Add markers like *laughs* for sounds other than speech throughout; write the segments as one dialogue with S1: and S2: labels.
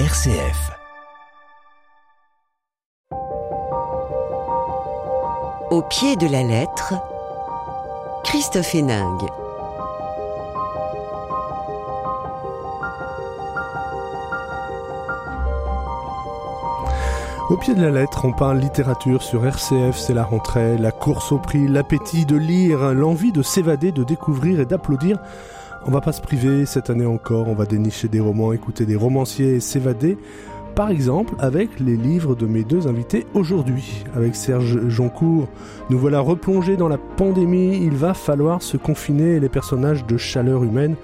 S1: RCF.
S2: Au pied de la lettre, Christophe Héningue.
S3: Au pied de la lettre, on parle littérature sur RCF, c'est la rentrée, la course au prix, l'appétit de lire, l'envie de s'évader, de découvrir et d'applaudir. On va pas se priver cette année encore, on va dénicher des romans, écouter des romanciers et s'évader. Par exemple, avec les livres de mes deux invités aujourd'hui. Avec Serge Joncourt, nous voilà replongés dans la pandémie. Il va falloir se confiner et les personnages de chaleur humaine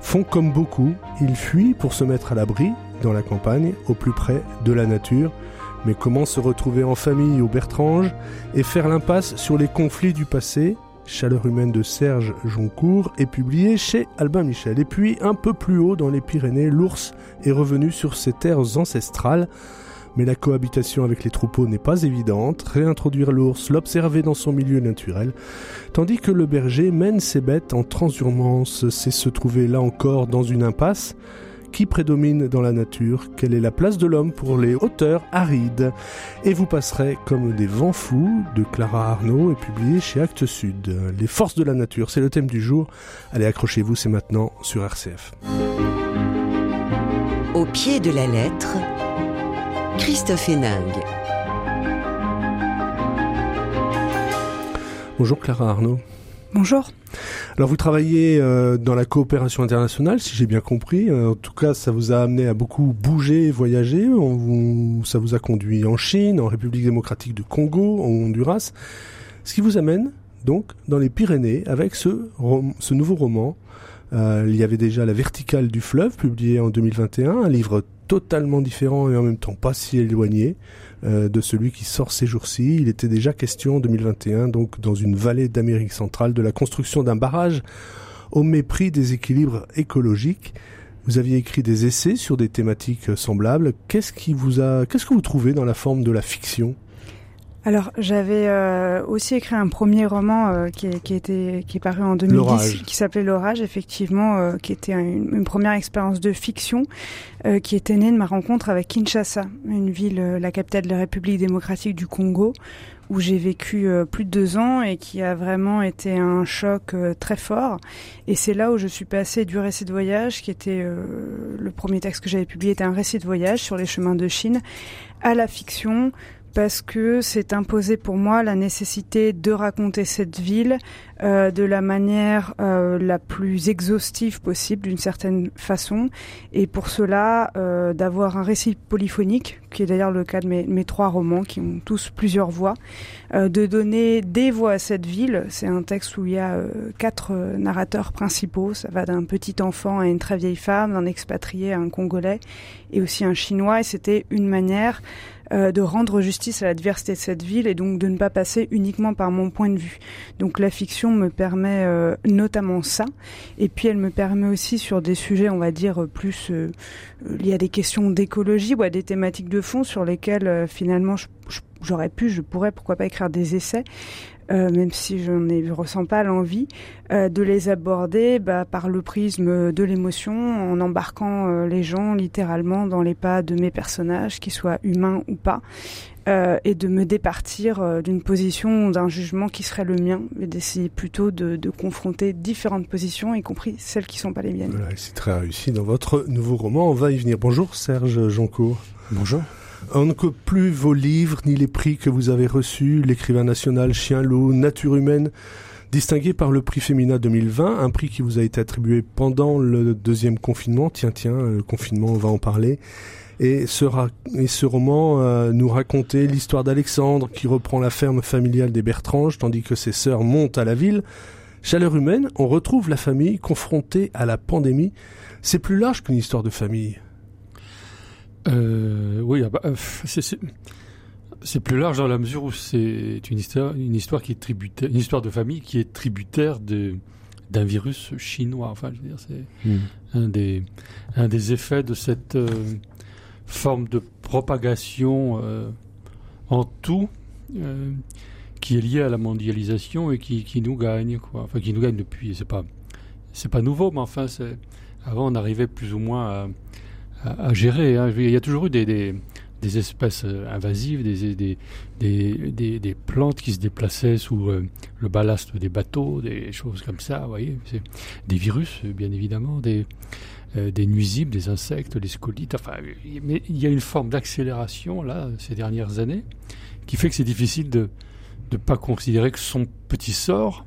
S3: font comme beaucoup. Ils fuient pour se mettre à l'abri dans la campagne, au plus près de la nature. Mais comment se retrouver en famille au Bertrange et faire l'impasse sur les conflits du passé? Chaleur humaine de Serge Joncourt est publié chez Albin Michel. Et puis, un peu plus haut dans les Pyrénées, l'ours est revenu sur ses terres ancestrales. Mais la cohabitation avec les troupeaux n'est pas évidente. Réintroduire l'ours, l'observer dans son milieu naturel, tandis que le berger mène ses bêtes en transhumance, c'est se trouver là encore dans une impasse qui prédomine dans la nature, quelle est la place de l'homme pour les hauteurs arides. Et vous passerez comme des vents fous de Clara Arnaud et publié chez Actes Sud. Les forces de la nature, c'est le thème du jour. Allez, accrochez-vous, c'est maintenant sur RCF.
S2: Au pied de la lettre, Christophe Héningue.
S3: Bonjour Clara Arnaud.
S4: Bonjour.
S3: Alors vous travaillez euh, dans la coopération internationale, si j'ai bien compris. Euh, en tout cas, ça vous a amené à beaucoup bouger, voyager. On vous, ça vous a conduit en Chine, en République démocratique du Congo, en Honduras. Ce qui vous amène donc dans les Pyrénées avec ce nouveau roman. Euh, il y avait déjà La verticale du fleuve, publié en 2021, un livre totalement différent et en même temps pas si éloigné euh, de celui qui sort ces jours-ci. Il était déjà question en 2021, donc dans une vallée d'Amérique centrale, de la construction d'un barrage au mépris des équilibres écologiques. Vous aviez écrit des essais sur des thématiques semblables. Qu'est-ce qui vous a, qu'est-ce que vous trouvez dans la forme de la fiction?
S4: Alors j'avais euh, aussi écrit un premier roman euh, qui, qui, était qui est paru en 2010, qui s'appelait L'orage, effectivement, euh, qui était une, une, première expérience de fiction qui était née de ma rencontre avec Kinshasa, une ville, la capitale de la République démocratique du Congo, où j'ai vécu plus de deux ans et qui a vraiment été un choc très fort. Et c'est là où je suis passée du récit de voyage, qui était le premier texte que j'avais publié, était un récit de voyage sur les chemins de Chine, à la fiction parce que c'est imposé pour moi la nécessité de raconter cette ville euh, de la manière euh, la plus exhaustive possible d'une certaine façon. Et pour cela euh, d'avoir un récit polyphonique qui est d'ailleurs le cas de mes, mes, trois romans qui ont tous plusieurs voix euh, de donner des voix à cette ville. C'est un texte où il y a euh, quatre narrateurs principaux. Ça va d'un petit enfant à une très vieille femme d'un expatrié à un congolais et aussi un chinois. Et c'était une manière euh, de rendre justice à la diversité de cette ville et donc de ne pas passer uniquement par mon point de vue. Donc la fiction me permet euh, notamment ça, et puis elle me permet aussi sur des sujets, on va dire, plus euh, liés à des questions d'écologie ou à des thématiques de fond sur lesquelles euh, finalement j'aurais pu, je pourrais, pourquoi pas écrire des essais, euh, même si je ne ressens pas l'envie euh, de les aborder bah, par le prisme de l'émotion, en embarquant euh, les gens littéralement dans les pas de mes personnages, qu'ils soient humains ou pas, euh, et de me départir euh, d'une position, d'un jugement qui serait le mien, mais d'essayer plutôt de, de, confronter différentes positions, y compris celles qui ne sont pas les miennes.
S3: Voilà, c'est très réussi dans votre nouveau roman. On va y venir. Bonjour Serge Joncourt.
S5: Bonjour.
S3: On ne coupe plus vos livres ni les prix que vous avez reçus, l'écrivain national Chien-Loup, Nature humaine, distingué par le prix Féminin 2020, un prix qui vous a été attribué pendant le deuxième confinement. Tiens, tiens, le confinement, on va en parler. Et ce, et ce roman euh, nous racontait l'histoire d'Alexandre qui reprend la ferme familiale des Bertranges tandis que ses sœurs montent à la ville. Chaleur humaine, on retrouve la famille confrontée à la pandémie. C'est plus large qu'une histoire de famille.
S5: Euh, oui, ah bah, c'est plus large dans la mesure où c'est une histoire, une histoire qui est tributaire, une histoire de famille qui est tributaire de d'un virus chinois. Enfin, je veux dire, c'est mmh. un des un des effets de cette euh, forme de propagation euh, en tout euh, qui est liée à la mondialisation et qui, qui nous gagne, quoi. Enfin, qui nous gagne depuis. C'est pas c'est pas nouveau, mais enfin, c'est avant on arrivait plus ou moins à à, gérer. Hein. Il y a toujours eu des, espèces invasives, des, plantes qui se déplaçaient sous le ballast des bateaux, des choses comme ça, vous voyez. Des virus, bien évidemment, des, nuisibles, des insectes, des scolites. Enfin, mais il y a une forme d'accélération, là, ces dernières années, qui fait que c'est difficile de ne pas considérer que son petit sort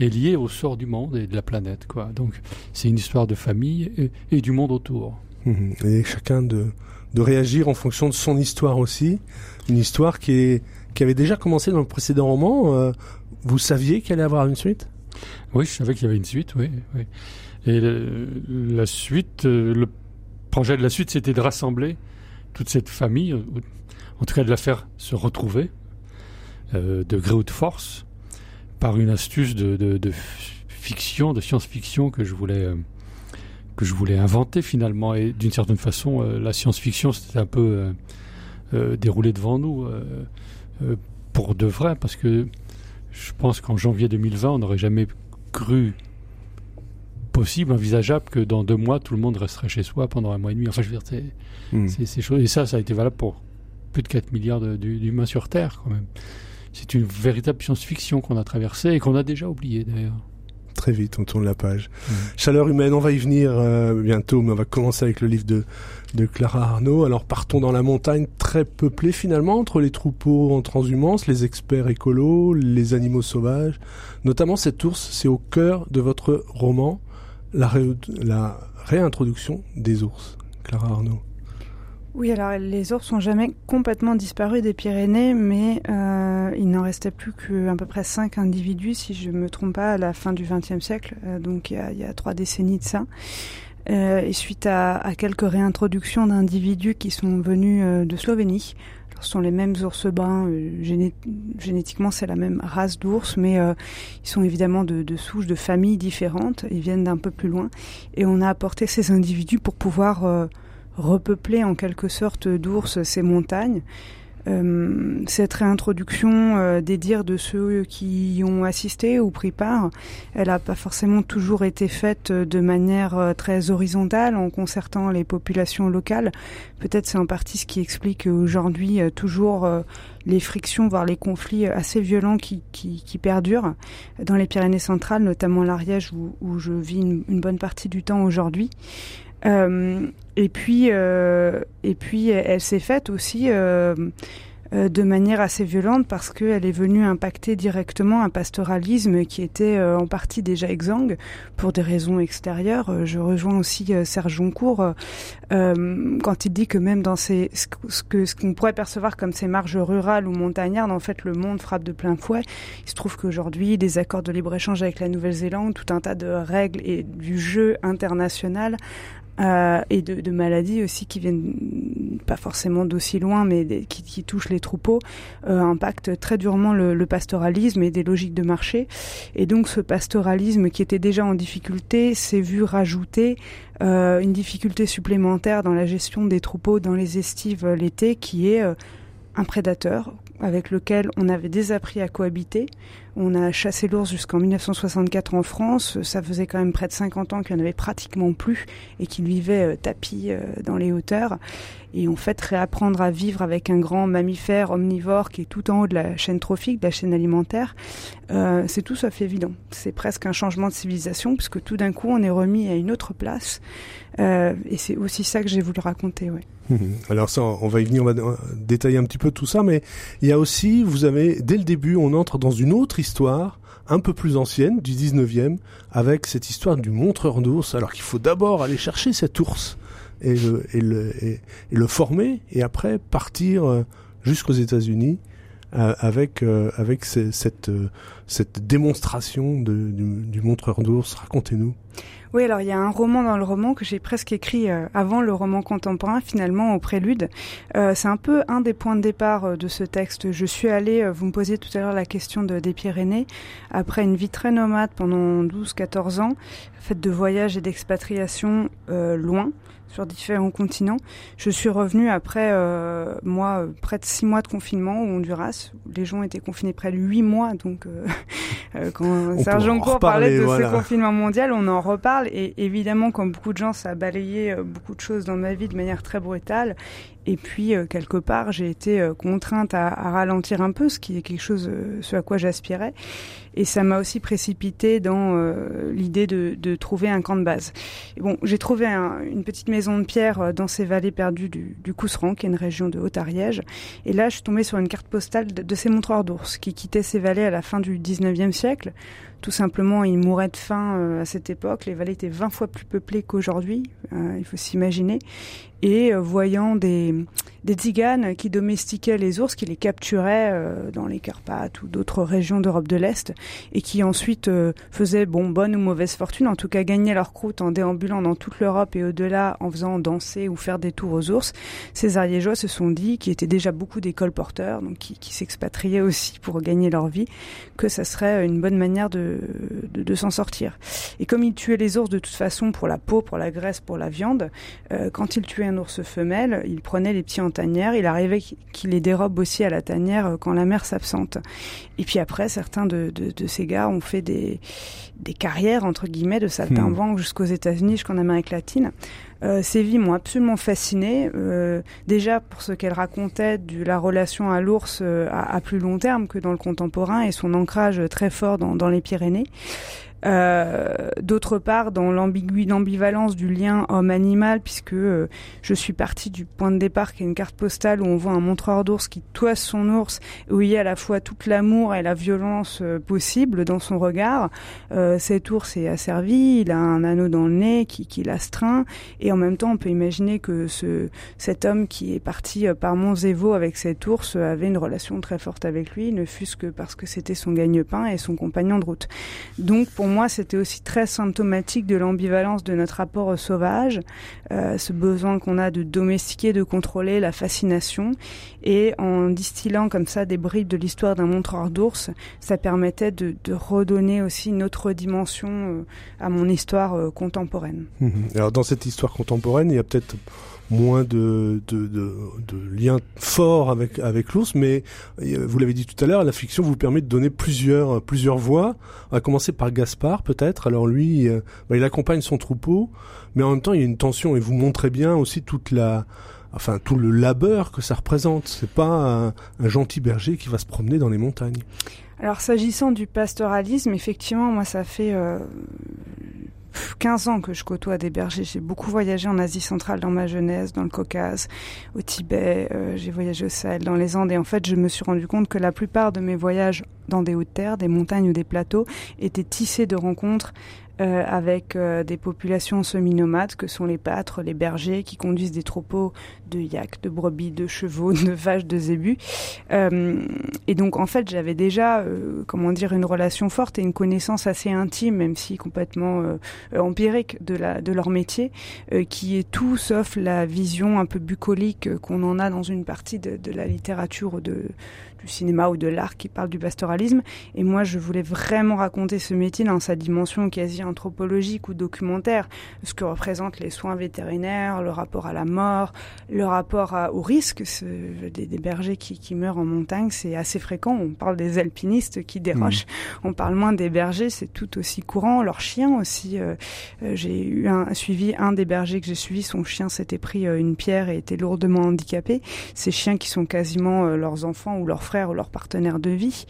S5: est lié au sort du monde et de la planète. Donc c'est une histoire de famille et, du monde autour.
S3: Mhm. Et chacun de, de réagir en fonction de son histoire aussi. Une histoire qui, est, qui avait déjà commencé dans le précédent roman. Euh, vous saviez qu'il allait avoir une suite?
S5: Oui, je savais qu'il y avait une suite, oui. oui. Et la suite, euh, le projet de la suite, c'était de rassembler toute cette famille, en tout cas de la faire se retrouver, euh, de gré ou de force, par une astuce de, fiction, de science-fiction que je voulais que je voulais inventer finalement. Et d'une certaine façon, euh, la science-fiction c'était un peu déroulé devant nous pour de vrai, parce que je pense qu'en janvier 2020, on n'aurait jamais cru possible, envisageable que dans deux mois, tout le monde resterait chez soi pendant un mois et demi. Enfin, je veux dire, c'est, hmm. c'est, Et ça, ça a été valable pour plus de 4 milliards d'humains sur Terre, quand même. C'est une véritable science-fiction qu'on a traversée et qu'on a déjà oubliée, d'ailleurs.
S3: Très vite, on tourne la page. Mmh. Chaleur humaine, on va y venir euh, bientôt, mais on va commencer avec le livre de, de Clara Arnaud. Alors partons dans la montagne très peuplée finalement, entre les troupeaux en transhumance, les experts écolos, les animaux sauvages. Notamment cette ours, c'est au cœur de votre roman, la, la réintroduction des ours. Clara Arnaud.
S4: Oui, alors les ours sont jamais complètement disparus des Pyrénées, mais euh, il n'en restait plus qu'à peu près cinq individus, si je me trompe pas, à la fin du XXe siècle, euh, donc il y, a, trois décennies de ça. Euh, et suite à, quelques réintroductions d'individus qui sont venus de Slovénie, ce sont les mêmes ours bruns, génétiquement c'est la même race d'ours, mais ils sont évidemment de, de, souches, de familles différentes, ils viennent d'un peu plus loin, et on a apporté ces individus pour pouvoir repeupler en quelque sorte d'ours ces montagnes. Euh, cette réintroduction euh, des dires de ceux qui y ont assisté ou pris part, elle n'a pas forcément toujours été faite de manière euh, très horizontale en concertant les populations locales. Peut-être c'est en partie ce qui explique aujourd'hui toujours les frictions, voire les conflits assez violents qui, qui, qui, perdurent dans les Pyrénées centrales, notamment l'Ariège où, où, je vis une, une bonne partie du temps aujourd'hui. Euh, et puis, euh, et puis, elle s'est faite aussi euh, euh, de manière assez violente parce qu'elle est venue impacter directement un pastoralisme qui était euh, en partie déjà exsangue pour des raisons extérieures. Euh, je rejoins aussi Serge Joncourt quand il dit que même dans ces, ce que ce qu'on pourrait percevoir comme ces marges rurales ou montagnardes, en fait, le monde frappe de plein fouet. Il se trouve qu'aujourd'hui, des accords de libre-échange avec la Nouvelle-Zélande, tout un tas de règles et du jeu international euh, et de, maladies aussi qui viennent pas forcément d'aussi loin, mais qui, touchent les troupeaux, euh, impactent très durement le, pastoralisme et des logiques de marché. Et donc ce pastoralisme qui était déjà en difficulté s'est vu rajouter euh, une difficulté supplémentaire dans la gestion des troupeaux dans les estives l'été, qui est un prédateur avec lequel on avait désappris à cohabiter. On a chassé l'ours jusqu'en 1964 en France. Ça faisait quand même près de 50 ans qu'il n'y en avait pratiquement plus et qu'il vivait euh, tapis euh, dans les hauteurs. Et en fait, réapprendre à vivre avec un grand mammifère omnivore qui est tout en haut de la chaîne trophique, de la chaîne alimentaire, euh, c'est tout sauf évident. C'est presque un changement de civilisation puisque tout d'un coup, on est remis à une autre place. Euh, et c'est aussi ça que j'ai voulu raconter, ouais. *laughs*
S3: Alors ça, on va y venir, on va détailler un petit peu tout ça, mais il y a aussi, vous avez, dès le début, on entre dans une autre histoire, un peu plus ancienne, du 19e, avec cette histoire du montreur d'ours, alors qu'il faut d'abord aller chercher cet ours et le, former, et après partir euh, jusqu'aux États-Unis euh, avec, euh, avec cette, cette démonstration de, du, montreur d'ours. Racontez-nous.
S4: Oui, alors il y a un roman dans le roman que j'ai presque écrit euh, avant le roman contemporain, finalement au prélude. Euh, c'est un peu un des points de départ euh, de ce texte. Je suis allée, vous me posiez tout à l'heure la question de, des Pyrénées, après une vie très nomade pendant 12-14 ans, faite de voyages et d'expatriation loin sur différents continents. Je suis revenue après moi près de six mois de confinement au Honduras. Les gens étaient confinés près de huit mois, donc *laughs* quand Sergent Cour parlait de ce confinement mondial, on en reparle. Et évidemment, comme beaucoup de gens, ça a balayé beaucoup de choses dans ma vie de manière très brutale. Et puis, euh, quelque part, j'ai été euh, contrainte à, à, ralentir un peu, ce qui est quelque chose, euh, ce à quoi j'aspirais. Et ça m'a aussi précipité dans l'idée de, de, trouver un camp de base. Bon, j'ai trouvé un, une petite maison de pierre dans ces vallées perdues du, du Cousseran, qui est une région de Haute-Ariège. Et là, je suis tombée sur une carte postale de, ces montreurs d'ours qui quittaient ces vallées à la fin du 19e siècle. Tout simplement, ils mouraient de faim à cette époque. Les vallées étaient 20 fois plus peuplées qu'aujourd'hui, il faut s'imaginer et euh, voyant des, des tziganes qui domestiquaient les ours, qui les capturaient euh, dans les Carpates ou d'autres régions d'Europe de l'Est, et qui ensuite euh, faisaient bon bonne ou mauvaise fortune, en tout cas gagnaient leur croûte en déambulant dans toute l'Europe et au-delà en faisant danser ou faire des tours aux ours. Ces Ariégeois se sont dit, qui étaient déjà beaucoup d'écoles porteurs, donc qui, qui s'expatriaient aussi pour gagner leur vie, que ça serait une bonne manière de, de, de s'en sortir. Et comme ils tuaient les ours de toute façon pour la peau, pour la graisse, pour la viande, euh, quand ils tuaient un ours femelle, il prenait les petits tanière. Il arrivait qu'il les dérobe aussi à la tanière euh, quand la mère s'absente. Et puis après, certains de, ces gars ont fait des, carrières, entre guillemets, de saltimbanque hmm. jusqu'aux États-Unis, jusqu'en Amérique latine. Euh, ces vies m'ont absolument fascinée, euh, déjà pour ce qu'elle racontait de la relation à l'ours à, plus long terme que dans le contemporain et son ancrage très fort dans les Pyrénées. Euh, d'autre part, dans l'ambivalence du lien homme-animal, puisque euh, je suis partie du point de départ qui est une carte postale où on voit un montreur d'ours qui toise son ours, où il y a à la fois tout l'amour et la violence euh, possible dans son regard. cet ours est asservi, il a un anneau dans le nez qui, qui l'astreint, et en même temps, on peut imaginer que ce, cet homme qui est parti par Montzévo avec cet ours avait une relation très forte avec lui, ne fût-ce que parce que c'était son gagne-pain et son compagnon de route. Donc, pour c'était aussi très symptomatique de l'ambivalence de notre rapport au sauvage, euh, ce besoin qu'on a de domestiquer, de contrôler, la fascination. Et en distillant comme ça des bribes de l'histoire d'un montreur d'ours, ça permettait de, redonner aussi une autre dimension euh, à mon histoire euh, contemporaine.
S3: Mmh Alors dans cette histoire contemporaine, il y a peut-être moins de, de, de, liens forts avec, avec l'ours, mais euh, vous l'avez dit tout à l'heure, la fiction vous permet de donner plusieurs, plusieurs voix. Va commencer par Gaspard peut-être. Alors lui, euh, bah, il accompagne son troupeau, mais en même temps il y a une tension et vous montrez bien aussi toute la, enfin tout le labeur que ça représente. C'est pas un, gentil berger qui va se promener dans les montagnes.
S4: Alors s'agissant du pastoralisme, effectivement, moi ça fait euh, 15 ans que je côtoie des bergers. J'ai beaucoup voyagé en Asie centrale dans ma jeunesse, dans le Caucase, au Tibet. Euh, j'ai voyagé au Sahel, dans les Andes. Et en fait, je me suis rendu compte que la plupart de mes voyages dans des hautes terres, des montagnes ou des plateaux étaient tissés de rencontres euh, avec euh, des populations semi-nomades que sont les pâtres, les bergers qui conduisent des troupeaux de yaks, de brebis, de chevaux, *laughs* de vaches, de zébus. Euh, et donc en fait j'avais déjà, comment dire, une relation forte et une connaissance assez intime, même si complètement empirique de, leur métier, qui est tout sauf la vision un peu bucolique qu'on en a dans une partie de, la littérature de, du cinéma ou de l'art qui parle du pastoralisme. Et moi, je voulais vraiment raconter ce métier dans sa dimension quasi anthropologique ou documentaire, ce que représentent les soins vétérinaires, le rapport à la mort, le rapport à, au risque. des, des, bergers qui, qui, meurent en montagne, c'est assez fréquent. On parle des alpinistes qui dérochent. Mmh. On parle moins des bergers, c'est tout aussi courant. Leurs chiens aussi. Euh, euh, j'ai eu un, suivi un des bergers que j'ai suivi. Son chien s'était pris euh, une pierre et était lourdement handicapé. Ces chiens qui sont quasiment leurs enfants ou leurs frères ou leur partenaire de vie.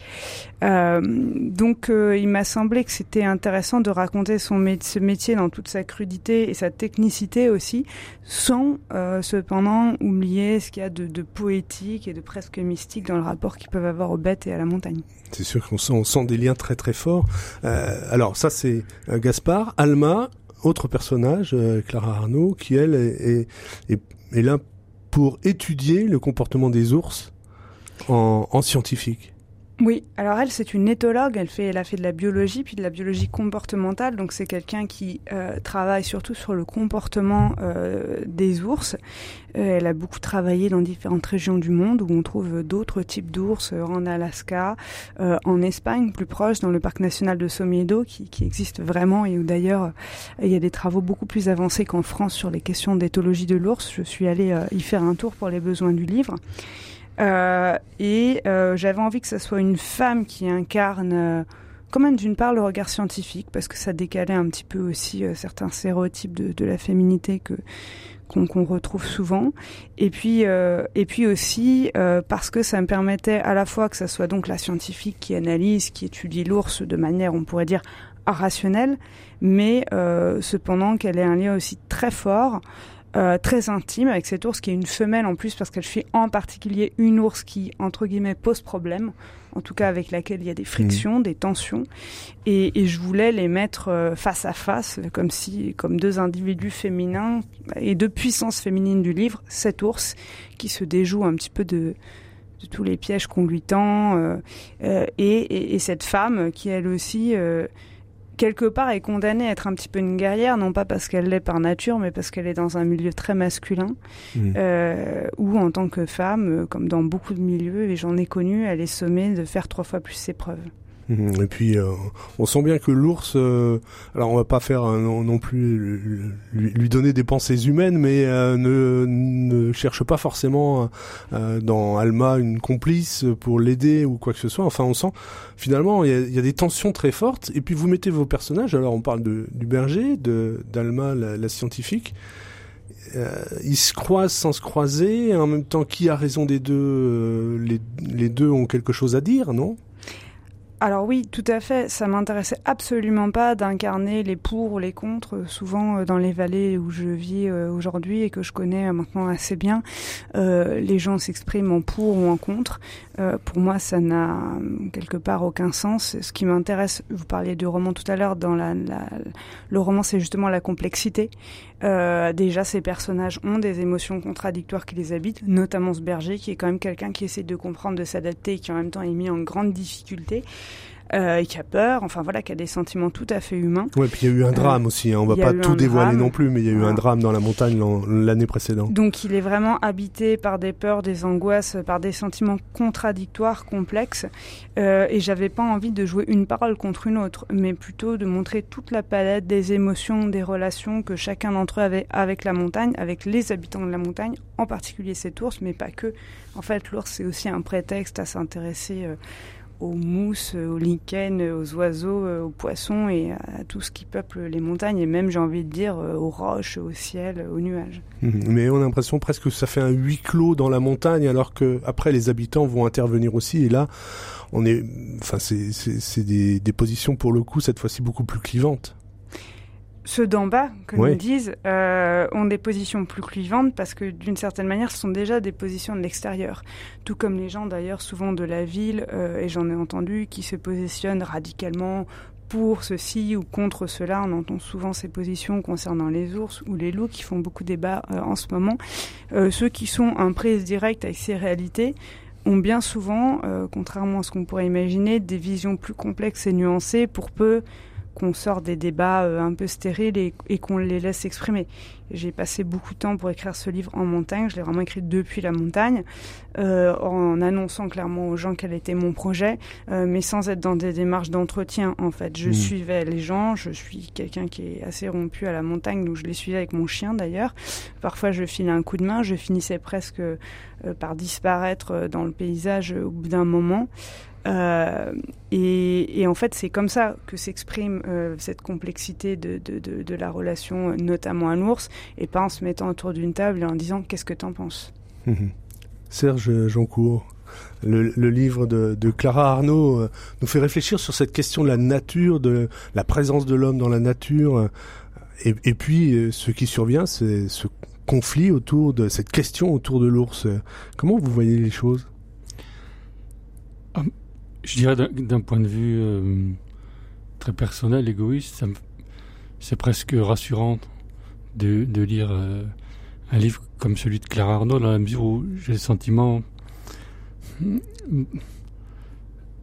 S4: Euh, donc euh, il m'a semblé que c'était intéressant de raconter son ce métier dans toute sa crudité et sa technicité aussi, sans euh, cependant oublier ce qu'il y a de, poétique et de presque mystique dans le rapport qu'ils peuvent avoir aux bêtes et à la montagne.
S3: C'est sûr qu'on sent, des liens très très forts. alors ça c'est Gaspard, Alma, autre personnage, Clara Arnaud, qui elle est, est là pour étudier le comportement des ours en, scientifique
S4: oui, alors elle, c'est une éthologue, elle, fait, elle a fait de la biologie, puis de la biologie comportementale, donc c'est quelqu'un qui euh, travaille surtout sur le comportement euh, des ours. Euh, elle a beaucoup travaillé dans différentes régions du monde où on trouve d'autres types d'ours, en Alaska, en Espagne, plus proche, dans le parc national de Somiedo, qui, qui existe vraiment, et où d'ailleurs il y a des travaux beaucoup plus avancés qu'en France sur les questions d'éthologie de l'ours. Je suis allée y faire un tour pour les besoins du livre. Et j'avais envie que ce soit une femme qui incarne quand même d'une part le regard scientifique parce que ça décalait un petit peu aussi certains stéréotypes de, de la féminité que qu'on retrouve souvent. Et puis, euh, et puis aussi euh, parce que ça me permettait à la fois que ça soit donc la scientifique qui analyse, qui étudie l'ours de manière, on pourrait dire, rationnelle, mais euh, cependant qu'elle ait un lien aussi très fort. Très intime avec cette ours qui est une femelle en plus parce qu'elle fait en particulier une ours qui entre guillemets pose problème en tout cas avec laquelle il y a des frictions, mmh. des tensions, et, je voulais les mettre euh, face à face, comme si, comme deux individus féminins et deux puissances féminines du livre, cet ours qui se déjoue un petit peu de, tous les pièges qu'on lui tend, euh, euh, et, et, cette femme qui elle aussi quelque part est condamnée à être un petit peu une guerrière, non pas parce qu'elle l'est par nature, mais parce qu'elle est dans un milieu très masculin, mmh. euh, où en tant que femme, euh, comme dans beaucoup de milieux, et j'en ai connu, elle est sommée de faire trois fois plus ses preuves.
S3: Mhm. Et puis, euh, on sent bien que l'ours, euh, alors on va pas faire non, plus lui, donner des pensées humaines, mais euh, ne, ne, cherche pas forcément dans Alma une complice pour l'aider ou quoi que ce soit. Enfin, on sent finalement il y a, y a, des tensions très fortes. Et puis vous mettez vos personnages. Alors on parle de, du berger, de d'Alma la, la, scientifique. ils se croisent sans se croiser. En même temps, qui a raison des deux les, les deux ont quelque chose à dire, non?
S4: Alors oui, tout à fait. Ça m'intéressait absolument pas d'incarner les pour ou les contre. Souvent euh, dans les vallées où je vis euh, aujourd'hui et que je connais maintenant assez bien, euh, les gens s'expriment en pour ou en contre. pour moi, ça n'a quelque part aucun sens. Ce qui m'intéresse, vous parliez du roman tout à l'heure, dans la, le roman, c'est justement la complexité. Déjà, ces personnages ont des émotions contradictoires qui les habitent, notamment ce berger qui est quand même quelqu'un qui essaie de comprendre, de s'adapter et qui en même temps est mis en grande difficulté euh, qui a peur, enfin voilà, qui a des sentiments tout à fait humains.
S3: Ouais, puis il y a eu un euh, drame aussi, hein. on va pas tout dévoiler non plus, mais il y a eu un drame dans la montagne l'année précédente.
S4: Donc il est vraiment habité par des peurs, des angoisses, par des sentiments contradictoires, complexes, euh, et j'avais pas envie de jouer une parole contre une autre, mais plutôt de montrer toute la palette des émotions, des relations que chacun d'entre eux avait avec la montagne, avec les habitants de la montagne, en particulier cet ours, mais pas que. En fait, l'ours c'est aussi un prétexte à s'intéresser euh, aux mousses, aux lichens, aux oiseaux, aux poissons et à tout ce qui peuple les montagnes et même j'ai envie de dire euh, aux roches, au ciel, aux nuages.
S3: Mhm. Mais on a l'impression presque que ça fait un huis clos dans la montagne alors que après les habitants vont intervenir aussi et là on est, enfin c'est des, des positions pour le coup cette fois-ci beaucoup plus clivantes
S4: ceux d'en bas, comme ils disent, euh, ont des positions plus clivantes parce que d'une certaine manière, ce sont déjà des positions de l'extérieur. Tout comme les gens d'ailleurs, souvent de la ville, euh, et j'en ai entendu, qui se positionnent radicalement pour ceci ou contre cela. On entend souvent ces positions concernant les ours ou les loups qui font beaucoup débat euh, en ce moment. ceux qui sont en prise directe avec ces réalités ont bien souvent, contrairement à ce qu'on pourrait imaginer, des visions plus complexes et nuancées pour peu qu'on sort des débats euh, un peu stériles et, qu'on les laisse s'exprimer. J'ai passé beaucoup de temps pour écrire ce livre en montagne, je l'ai vraiment écrit depuis la montagne, euh, en annonçant clairement aux gens quel était mon projet, euh, mais sans être dans des démarches d'entretien en fait. Je mmh. suivais les gens, je suis quelqu'un qui est assez rompu à la montagne, donc je les suivais avec mon chien d'ailleurs. Parfois je filais un coup de main, je finissais presque par disparaître dans le paysage au bout d'un moment. Euh, et, en fait, c'est comme ça que s'exprime euh, cette complexité de, la relation, notamment à l'ours, et pas en se mettant autour d'une table et en disant qu'est-ce que t'en penses?
S3: Mhm. Serge Joncourt, le, livre de, Clara Arnaud euh, nous fait réfléchir sur cette question de la nature, de la présence de l'homme dans la nature. et, puis, ce qui survient, c'est ce conflit autour de cette question autour de l'ours. Comment vous voyez les choses?
S5: Je dirais d'un point de vue euh, très personnel, égoïste, c'est presque rassurant de, de lire euh, un livre comme celui de Claire Arnaud, dans la mesure où j'ai le sentiment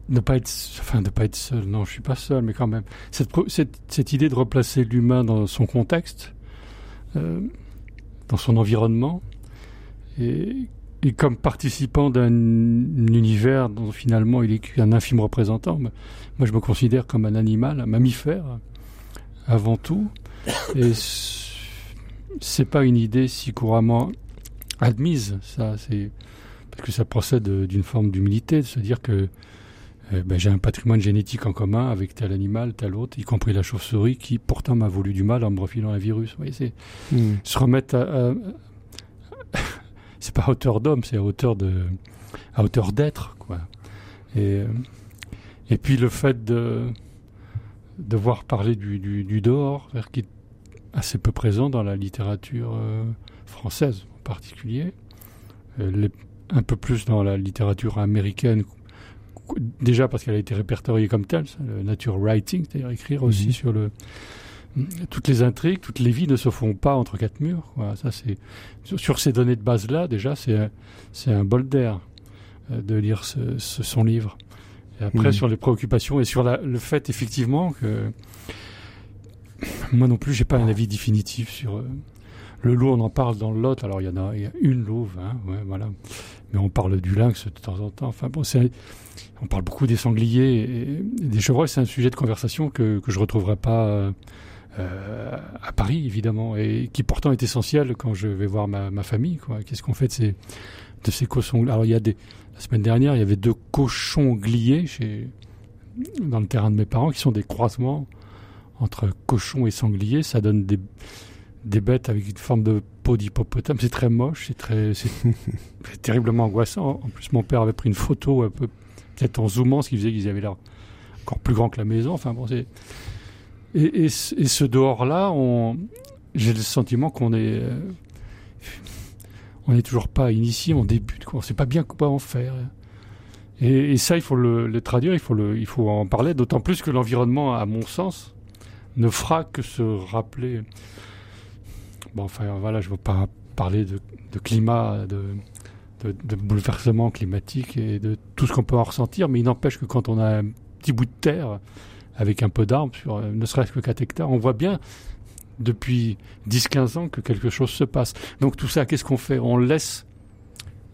S5: ne pas être, enfin, de pas être seul. Non, je suis pas seul, mais quand même. Cette idée de replacer l'humain dans son contexte, euh, dans son environnement, et et comme participant d'un univers dont finalement il est un infime représentant, moi je me considère comme un animal, un mammifère, avant tout. *coughs* Et c'est pas une idée si couramment admise, ça. C'est parce que ça procède d'une forme d'humilité, de se dire que euh, ben, j'ai un patrimoine génétique en commun avec tel animal, tel autre, y compris la chauve-souris, qui pourtant m'a voulu du mal en me refilant un virus. Vous voyez, c'est hmm. se remettre à, c'est pas à hauteur d'homme, c'est à hauteur de, à hauteur d'être, quoi. Et, et puis le fait de, de voir parler du, du, dehors, qui est assez peu présent dans la littérature euh, française en particulier, un peu plus dans la littérature américaine déjà parce qu'elle a été répertoriée comme telle, le nature writing, c'est-à-dire écrire aussi mhm. sur le toutes les intrigues, toutes les vies ne se font pas entre quatre murs. Voilà, ça c'est sur, ces données de base là déjà c'est c'est un bol d'air euh, de lire ce, son livre. Et après mhm. sur les préoccupations et sur le fait effectivement que moi non plus j'ai pas un avis définitif sur euh, le loup, on en parle dans le Lot. Alors il y en a, il y a une louve, hein, ouais, voilà. Mais on parle du lynx de temps en temps. Enfin bon, c'est on parle beaucoup des sangliers et, des chevreuils. C'est un sujet de conversation que, que je retrouverai pas euh, à Paris, évidemment, et qui pourtant est essentiel quand je vais voir ma, ma famille. Qu'est-ce qu'on fait de ces, de ces cochons Alors, il y a des. La semaine dernière, il y avait deux cochons gliés chez, dans le terrain de mes parents qui sont des croisements entre cochons et sangliers. Ça donne des, des bêtes avec une forme de peau d'hippopotame. C'est très moche, c'est très, c'est *laughs* terriblement angoissant. En plus, mon père avait pris une photo un peu peut-être en zoomant, ce qui faisait qu'ils avaient l'air encore plus grand que la maison. Enfin bon, c'est et, ce dehors-là, j'ai le sentiment qu'on est euh, on n'est toujours pas initié, on débute, quoi. on ne sait pas bien quoi en faire. Et, ça, il faut le, traduire, il faut, en parler, d'autant plus que l'environnement, à mon sens, ne fera que se rappeler. Bon, enfin voilà, je ne veux pas parler de, de climat, de, de, de bouleversement climatique et de tout ce qu'on peut en ressentir, mais il n'empêche que quand on a un petit bout de terre avec un peu d'arbres, sur euh, ne serait-ce que 4 hectares, on voit bien depuis 10-15 ans que quelque chose se passe. Donc tout ça, qu'est-ce qu'on fait? On laisse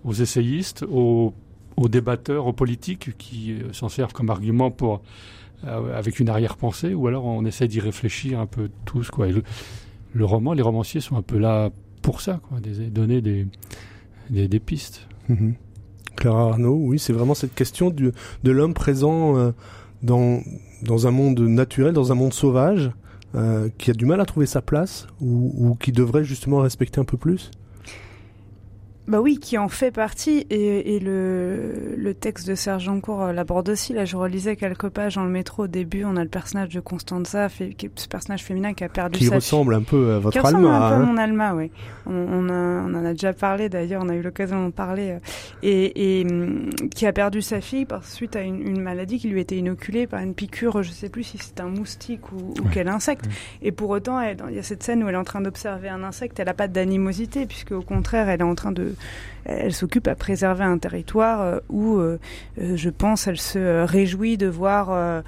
S5: aux essayistes, aux, débatteurs, aux politiques qui euh, s'en servent comme argument pour euh, avec une arrière-pensée, ou alors on essaie d'y réfléchir un peu tous. Quoi. le, roman, les romanciers sont un peu là pour ça, quoi, donner des, pistes.
S3: Mhm. Clara Arnaud, oui, c'est vraiment cette question de l'homme présent dans, un monde naturel, dans un monde sauvage, euh, qui a du mal à trouver sa place ou, ou qui devrait justement respecter un peu plus?
S4: Bah oui, qui en fait partie. Et, et le, le, texte de Serge Jancourt euh, l'aborde aussi. Là, je relisais quelques pages dans le métro. Au début, on a le personnage de Constanza, fait, ce personnage féminin qui a perdu
S3: qui
S4: sa
S3: ressemble un peu à votre Alma. Qui
S4: ressemble
S3: un
S4: peu à
S3: hein.
S4: mon Alma, oui. On, on, a, on en a déjà parlé d'ailleurs, on a eu l'occasion d'en parler. Euh, et, et hum, qui a perdu sa fille par, suite à une, une, maladie qui lui était inoculée par une piqûre, je sais plus si c'est un moustique ou, ou quel insecte. Et pour autant, il y a cette scène où elle est en train d'observer un insecte, elle n'a pas d'animosité, puisque au contraire, elle est en train de elle s'occupe à préserver un territoire euh, où, euh, euh, je pense, elle se réjouit de voir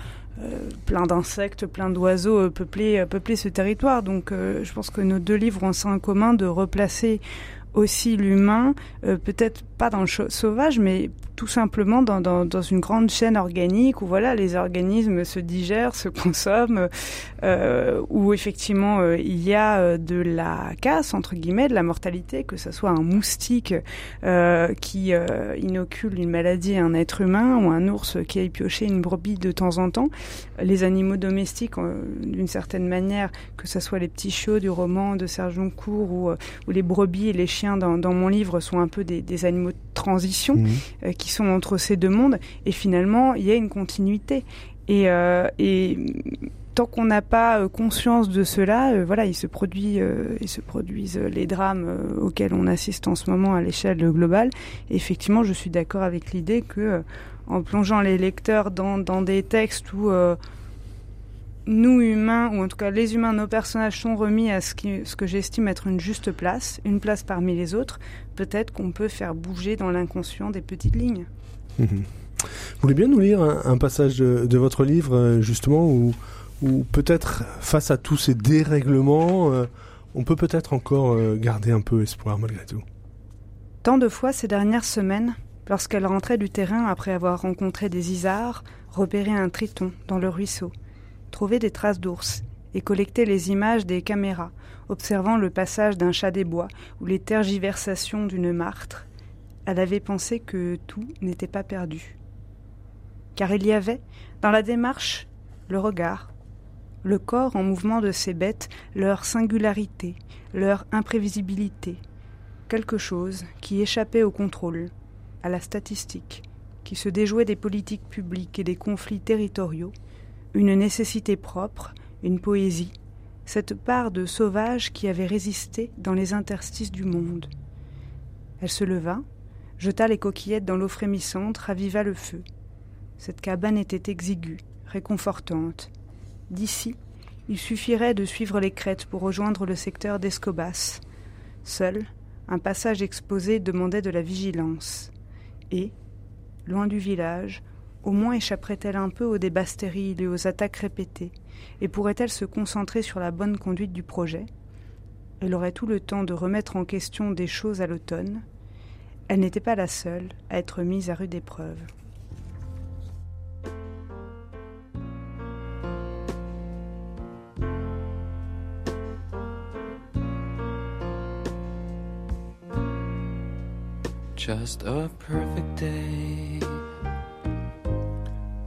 S4: plein d'insectes, plein d'oiseaux peupler, peupler ce territoire. Donc je pense que nos deux livres ont ça en commun de replacer aussi l'humain, peut-être pas dans le sauvage, mais tout simplement dans, dans, dans, une grande chaîne organique où voilà les organismes se digèrent, se consomment, euh, où effectivement euh, il y a euh, de la casse entre guillemets, de la mortalité, que ce soit un moustique euh, qui inocule une maladie à un être humain ou un ours qui aille piocher une brebis de temps en temps. Les animaux domestiques, d'une certaine manière, que ce soit les petits chiots du roman de Serge Joncourt ou, ou les brebis et les chiens dans, dans, mon livre sont un peu des, des animaux de transition mmh. qui sont entre ces deux mondes et finalement il y a une continuité et, euh, et tant qu'on n'a pas euh, conscience de cela, euh, voilà, il se produit, euh, se produisent les drames auxquels on assiste en ce moment à l'échelle globale. Et effectivement, je suis d'accord avec l'idée que, en plongeant les lecteurs dans, dans des textes où nous humains, ou en tout cas les humains, nos personnages sont remis à ce, qui, ce que j'estime être une juste place, une place parmi les autres, peut-être qu'on peut faire bouger dans l'inconscient des petites lignes.
S3: Mmh. Vous voulez bien nous lire un, un passage de, de, votre livre, euh, justement, où, où peut-être face à tous ces dérèglements, euh, on peut peut-être encore euh, garder un peu espoir malgré tout?
S4: Tant de fois ces dernières semaines, lorsqu'elle rentrait du terrain après avoir rencontré des isards, repéré un triton dans le ruisseau, trouvé des traces d'ours et collecté les images des caméras, observant le passage d'un chat des bois ou les tergiversations d'une martre, elle avait pensé que tout n'était pas perdu. Car il y avait, dans la démarche, le regard, le corps en mouvement de ces bêtes, leur singularité, leur imprévisibilité, quelque chose qui échappait au contrôle, à la statistique, qui se déjouait des politiques publiques et des conflits territoriaux, une nécessité propre, une poésie, cette part de sauvage qui avait résisté dans les interstices du monde. Elle se leva, jeta les coquillettes dans l'eau frémissante, raviva le feu. Cette cabane était exiguë, réconfortante. D'ici, il suffirait de suivre les crêtes pour rejoindre le secteur d'Escobas. Seul, un passage exposé demandait de la vigilance. Et, loin du village, au moins échapperait-elle un peu aux débats stériles et aux attaques répétées, et pourrait-elle se concentrer sur la bonne conduite du projet Elle aurait tout le temps de remettre en question des choses à l'automne. Elle n'était pas la seule à être mise à rude épreuve.
S1: Just a perfect day.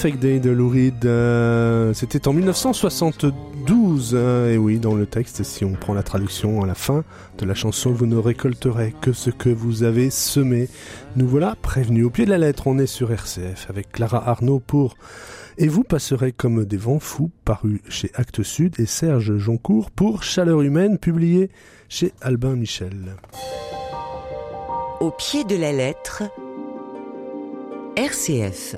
S1: Perfect Day
S3: de Lou Reed, euh, c'était en 1972, hein, et oui, dans le texte, si on prend la traduction à la fin de la chanson, vous ne récolterez que ce que vous avez semé. Nous voilà prévenus. Au pied de la lettre, on est sur RCF avec Clara Arnaud pour Et vous passerez comme des vents fous, paru chez Actes Sud, et Serge Joncourt pour Chaleur humaine, publié chez Albin Michel.
S2: Au pied de la lettre, RCF.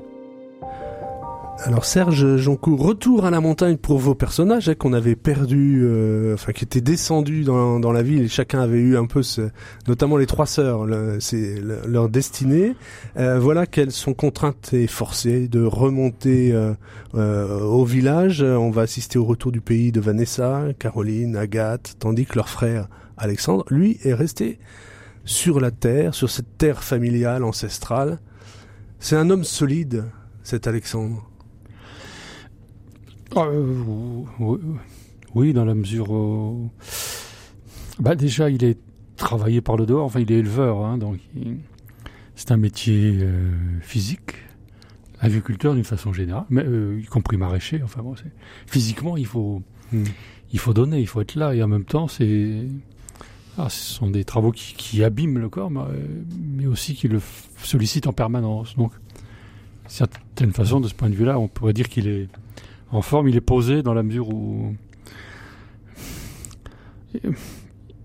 S3: Alors Serge Joncourt, retour à la montagne pour vos personnages hein, qu'on avait perdus, euh, enfin qui étaient descendus dans, la ville chacun avait eu un peu, ce, notamment les trois sœurs, c'est le- leur destinée. Euh, voilà qu'elles sont contraintes et forcées de remonter euh, euh, au village. On va assister au retour du pays de Vanessa, Caroline, Agathe, tandis que leur frère Alexandre, lui, est resté sur la terre, sur cette terre familiale, ancestrale. C'est un homme solide, cet Alexandre.
S5: Ah, euh, oui, oui, dans la mesure où... Bah, déjà, il est travaillé par le dehors, enfin, il est éleveur, hein, donc il- c'est un métier euh, physique, agriculteur d'une façon générale, mais euh, y compris maraîcher, enfin bon, c'est- physiquement, il faut,
S3: Hmm.
S5: il faut donner, il faut être là, et en même temps, c'est... Ah, ce sont des travaux qui, qui abîment le corps, mais, euh, mais aussi qui le sollicitent en permanence. Donc, certaine façon, de ce point de vue-là, on pourrait dire qu'il est en forme, il est posé dans la mesure où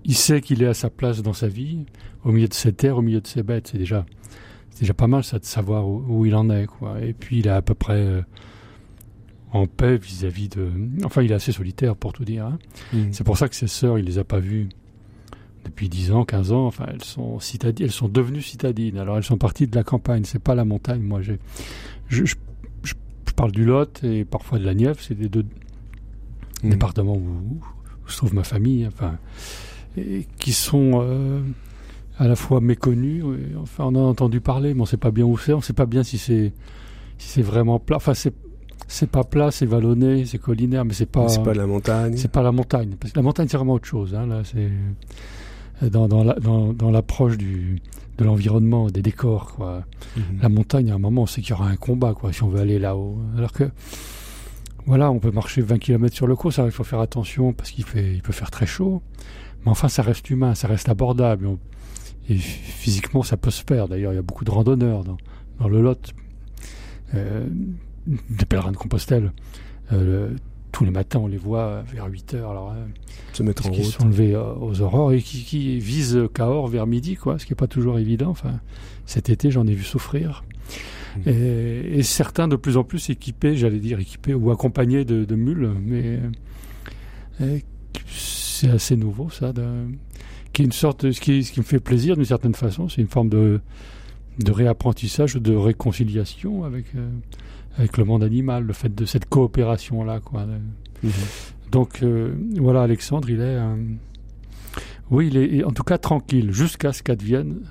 S5: il sait qu'il est à sa place dans sa vie, au milieu de ses terres, au milieu de ses bêtes. C'est déjà, c'est déjà pas mal ça de savoir où, où il en est, quoi. Et puis il est à peu près euh, en paix vis-à-vis de. Enfin, il est assez solitaire pour tout dire. hein. C'est pour ça que ses sœurs, il les a pas vues depuis 10 ans, 15 ans. Enfin, elles sont citadines, elles sont devenues citadines. Alors, elles sont parties de la campagne. C'est pas la montagne. Moi, j'ai, je- je parle du Lot et parfois de la Nièvre. C'est les deux
S3: Mm.
S5: départements où, où se trouve ma famille. Enfin, et qui sont euh, à la fois méconnus. et- enfin, on en a entendu parler, mais on sait pas bien où c'est. On sait pas bien si c'est si c'est vraiment plat. Enfin, c'est c'est pas plat, c'est vallonné, c'est collinaire, mais c'est pas
S3: C'est pas la montagne.
S5: c'est pas la montagne. Parce que la montagne, c'est vraiment autre chose. Hein, là, c'est dans, dans, la- dans, dans l'approche du, de l'environnement, des décors. Quoi.
S3: Mhm.
S5: La montagne, à un moment, on sait qu'il y aura un combat, quoi, si on veut aller là-haut. Alors que, voilà, on peut marcher 20 km sur le cours, ça, il faut faire attention parce qu'il fait, il peut faire très chaud. Mais enfin, ça reste humain, ça reste abordable. Et physiquement, ça peut se faire. D'ailleurs, il y a beaucoup de randonneurs dans, dans le Lot, euh, des pèlerins de Compostelle. Euh, tous les matins, on les voit vers 8 heures. Alors, euh,
S3: se mettre en
S5: qui sont levés aux aurores et qui, qui visent Cahors vers midi, quoi, ce qui n'est pas toujours évident. Enfin, cet été, j'en ai vu souffrir. Mmh. Et, certains de plus en plus équipés, j'allais dire équipés ou accompagnés de, de mules, mais c'est assez nouveau ça. De, qui est une sorte, ce qui, ce qui me fait plaisir d'une certaine façon, c'est une forme de, de réapprentissage, de réconciliation avec, euh, avec le monde animal, le fait de cette coopération-là. Quoi. Mhm. Donc euh, voilà, Alexandre, il est... oui, il est en tout cas tranquille jusqu'à ce qu'advienne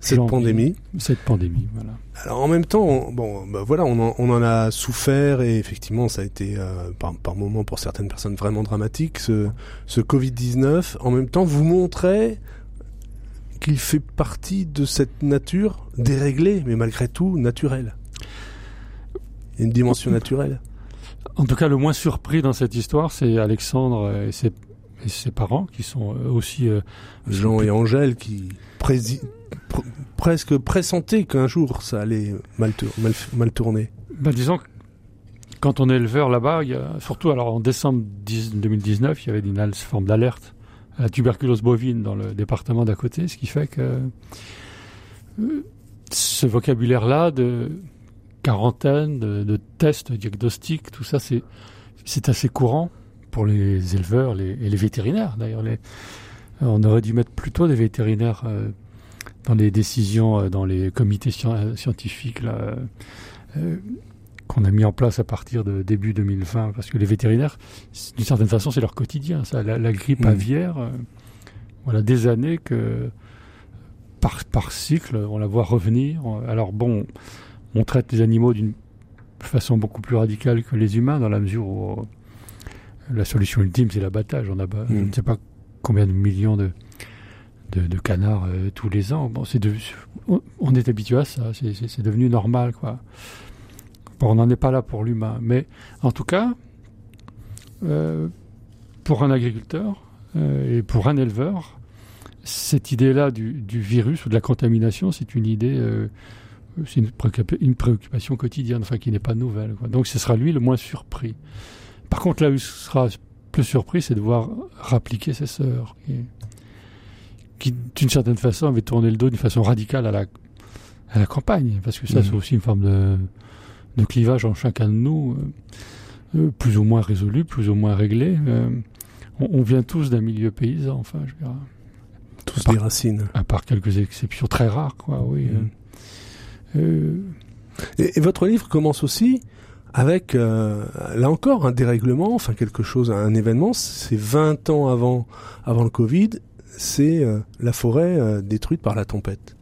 S3: cette pandémie.
S5: Cette pandémie, voilà.
S3: Alors en même temps, bon, bah voilà, on en, on en, a souffert et effectivement, ça a été euh, par, par moments pour certaines personnes vraiment dramatique. Ce, ce Covid-19, en même temps, vous montrait qu'il fait partie de cette nature déréglée, mais malgré tout naturelle. Il y a une dimension naturelle.
S5: En tout cas, le moins surpris dans cette histoire, c'est Alexandre et ses, et ses, parents, qui sont aussi... Euh,
S3: Jean et Angèle, qui presque pressentaient qu'un jour ça allait mal, mal, tourner.
S5: Ben, disons que quand on est éleveur là-bas, surtout alors en décembre 2019, il y avait une forme d'alerte à la tuberculose bovine dans le département d'à côté, ce qui fait que euh, ce vocabulaire-là de quarantaine, de, tests diagnostiques, tout ça, c'est c'est assez courant pour les éleveurs les, et les vétérinaires. D'ailleurs, les, on aurait dû mettre plutôt des vétérinaires euh, dans les décisions, euh, dans les comités scientifiques là, qu'on a mis en place à partir de début 2020, parce que les vétérinaires, d'une certaine façon, c'est leur quotidien. Ça, la, grippe mmh. aviaire, euh, voilà des années que par, par cycle, on la voit revenir. Alors bon, on traite les animaux d'une façon beaucoup plus radicale que les humains, dans la mesure où euh, la solution ultime, c'est l'abattage. On je mmh. ne sais pas combien de millions de, de, canards euh, tous les ans. Bon, c'est on, on, est habitué à ça. C'est devenu normal, quoi on n'en est pas là pour l'humain, mais en tout cas, euh, pour un agriculteur euh, et pour un éleveur, cette idée-là du, virus ou de la contamination, c'est une idée, c'est une, préoccupation quotidienne, enfin qui n'est pas nouvelle. Donc ce sera lui le moins surpris. Par contre, là où il sera plus surpris, c'est de voir rappliquer ses sœurs, qui, d'une certaine façon avaient tourné le dos d'une façon radicale à la, à la campagne, parce que ça, mmh. c'est aussi une forme de de clivage en chacun de nous, euh, euh, plus ou moins résolu, plus ou moins réglé. Euh, on, vient tous d'un milieu paysan, enfin, je dirais.
S3: Tous des racines.
S5: À part quelques exceptions très rares, quoi, oui.
S3: Mm. Et, votre livre commence aussi avec, là encore, un dérèglement, enfin quelque chose, un événement, c'est 20 ans avant, avant le Covid, c'est la forêt détruite par la tempête.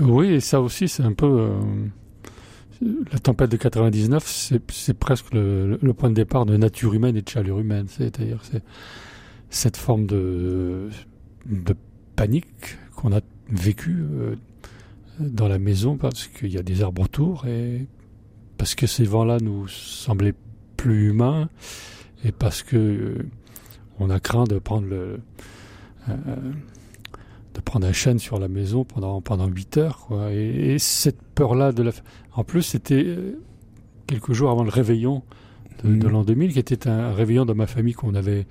S5: Oui, et ça aussi, c'est un peu la tempête de 99, c'est presque le, point de départ de nature humaine et de chaleur humaine. C'est-à-dire c'est cette forme de, panique qu'on a vécue euh, dans la maison parce qu'il y a des arbres autour et parce que ces vents-là nous semblaient plus humains et parce que euh, on a craint de prendre le euh, de prendre un chêne sur la maison pendant pendant huit heures quoi et, cette peur là de la en plus c'était euh, quelques jours avant le réveillon de, mhm. l'an 2000 qui était un réveillon dans ma famille qu'on avait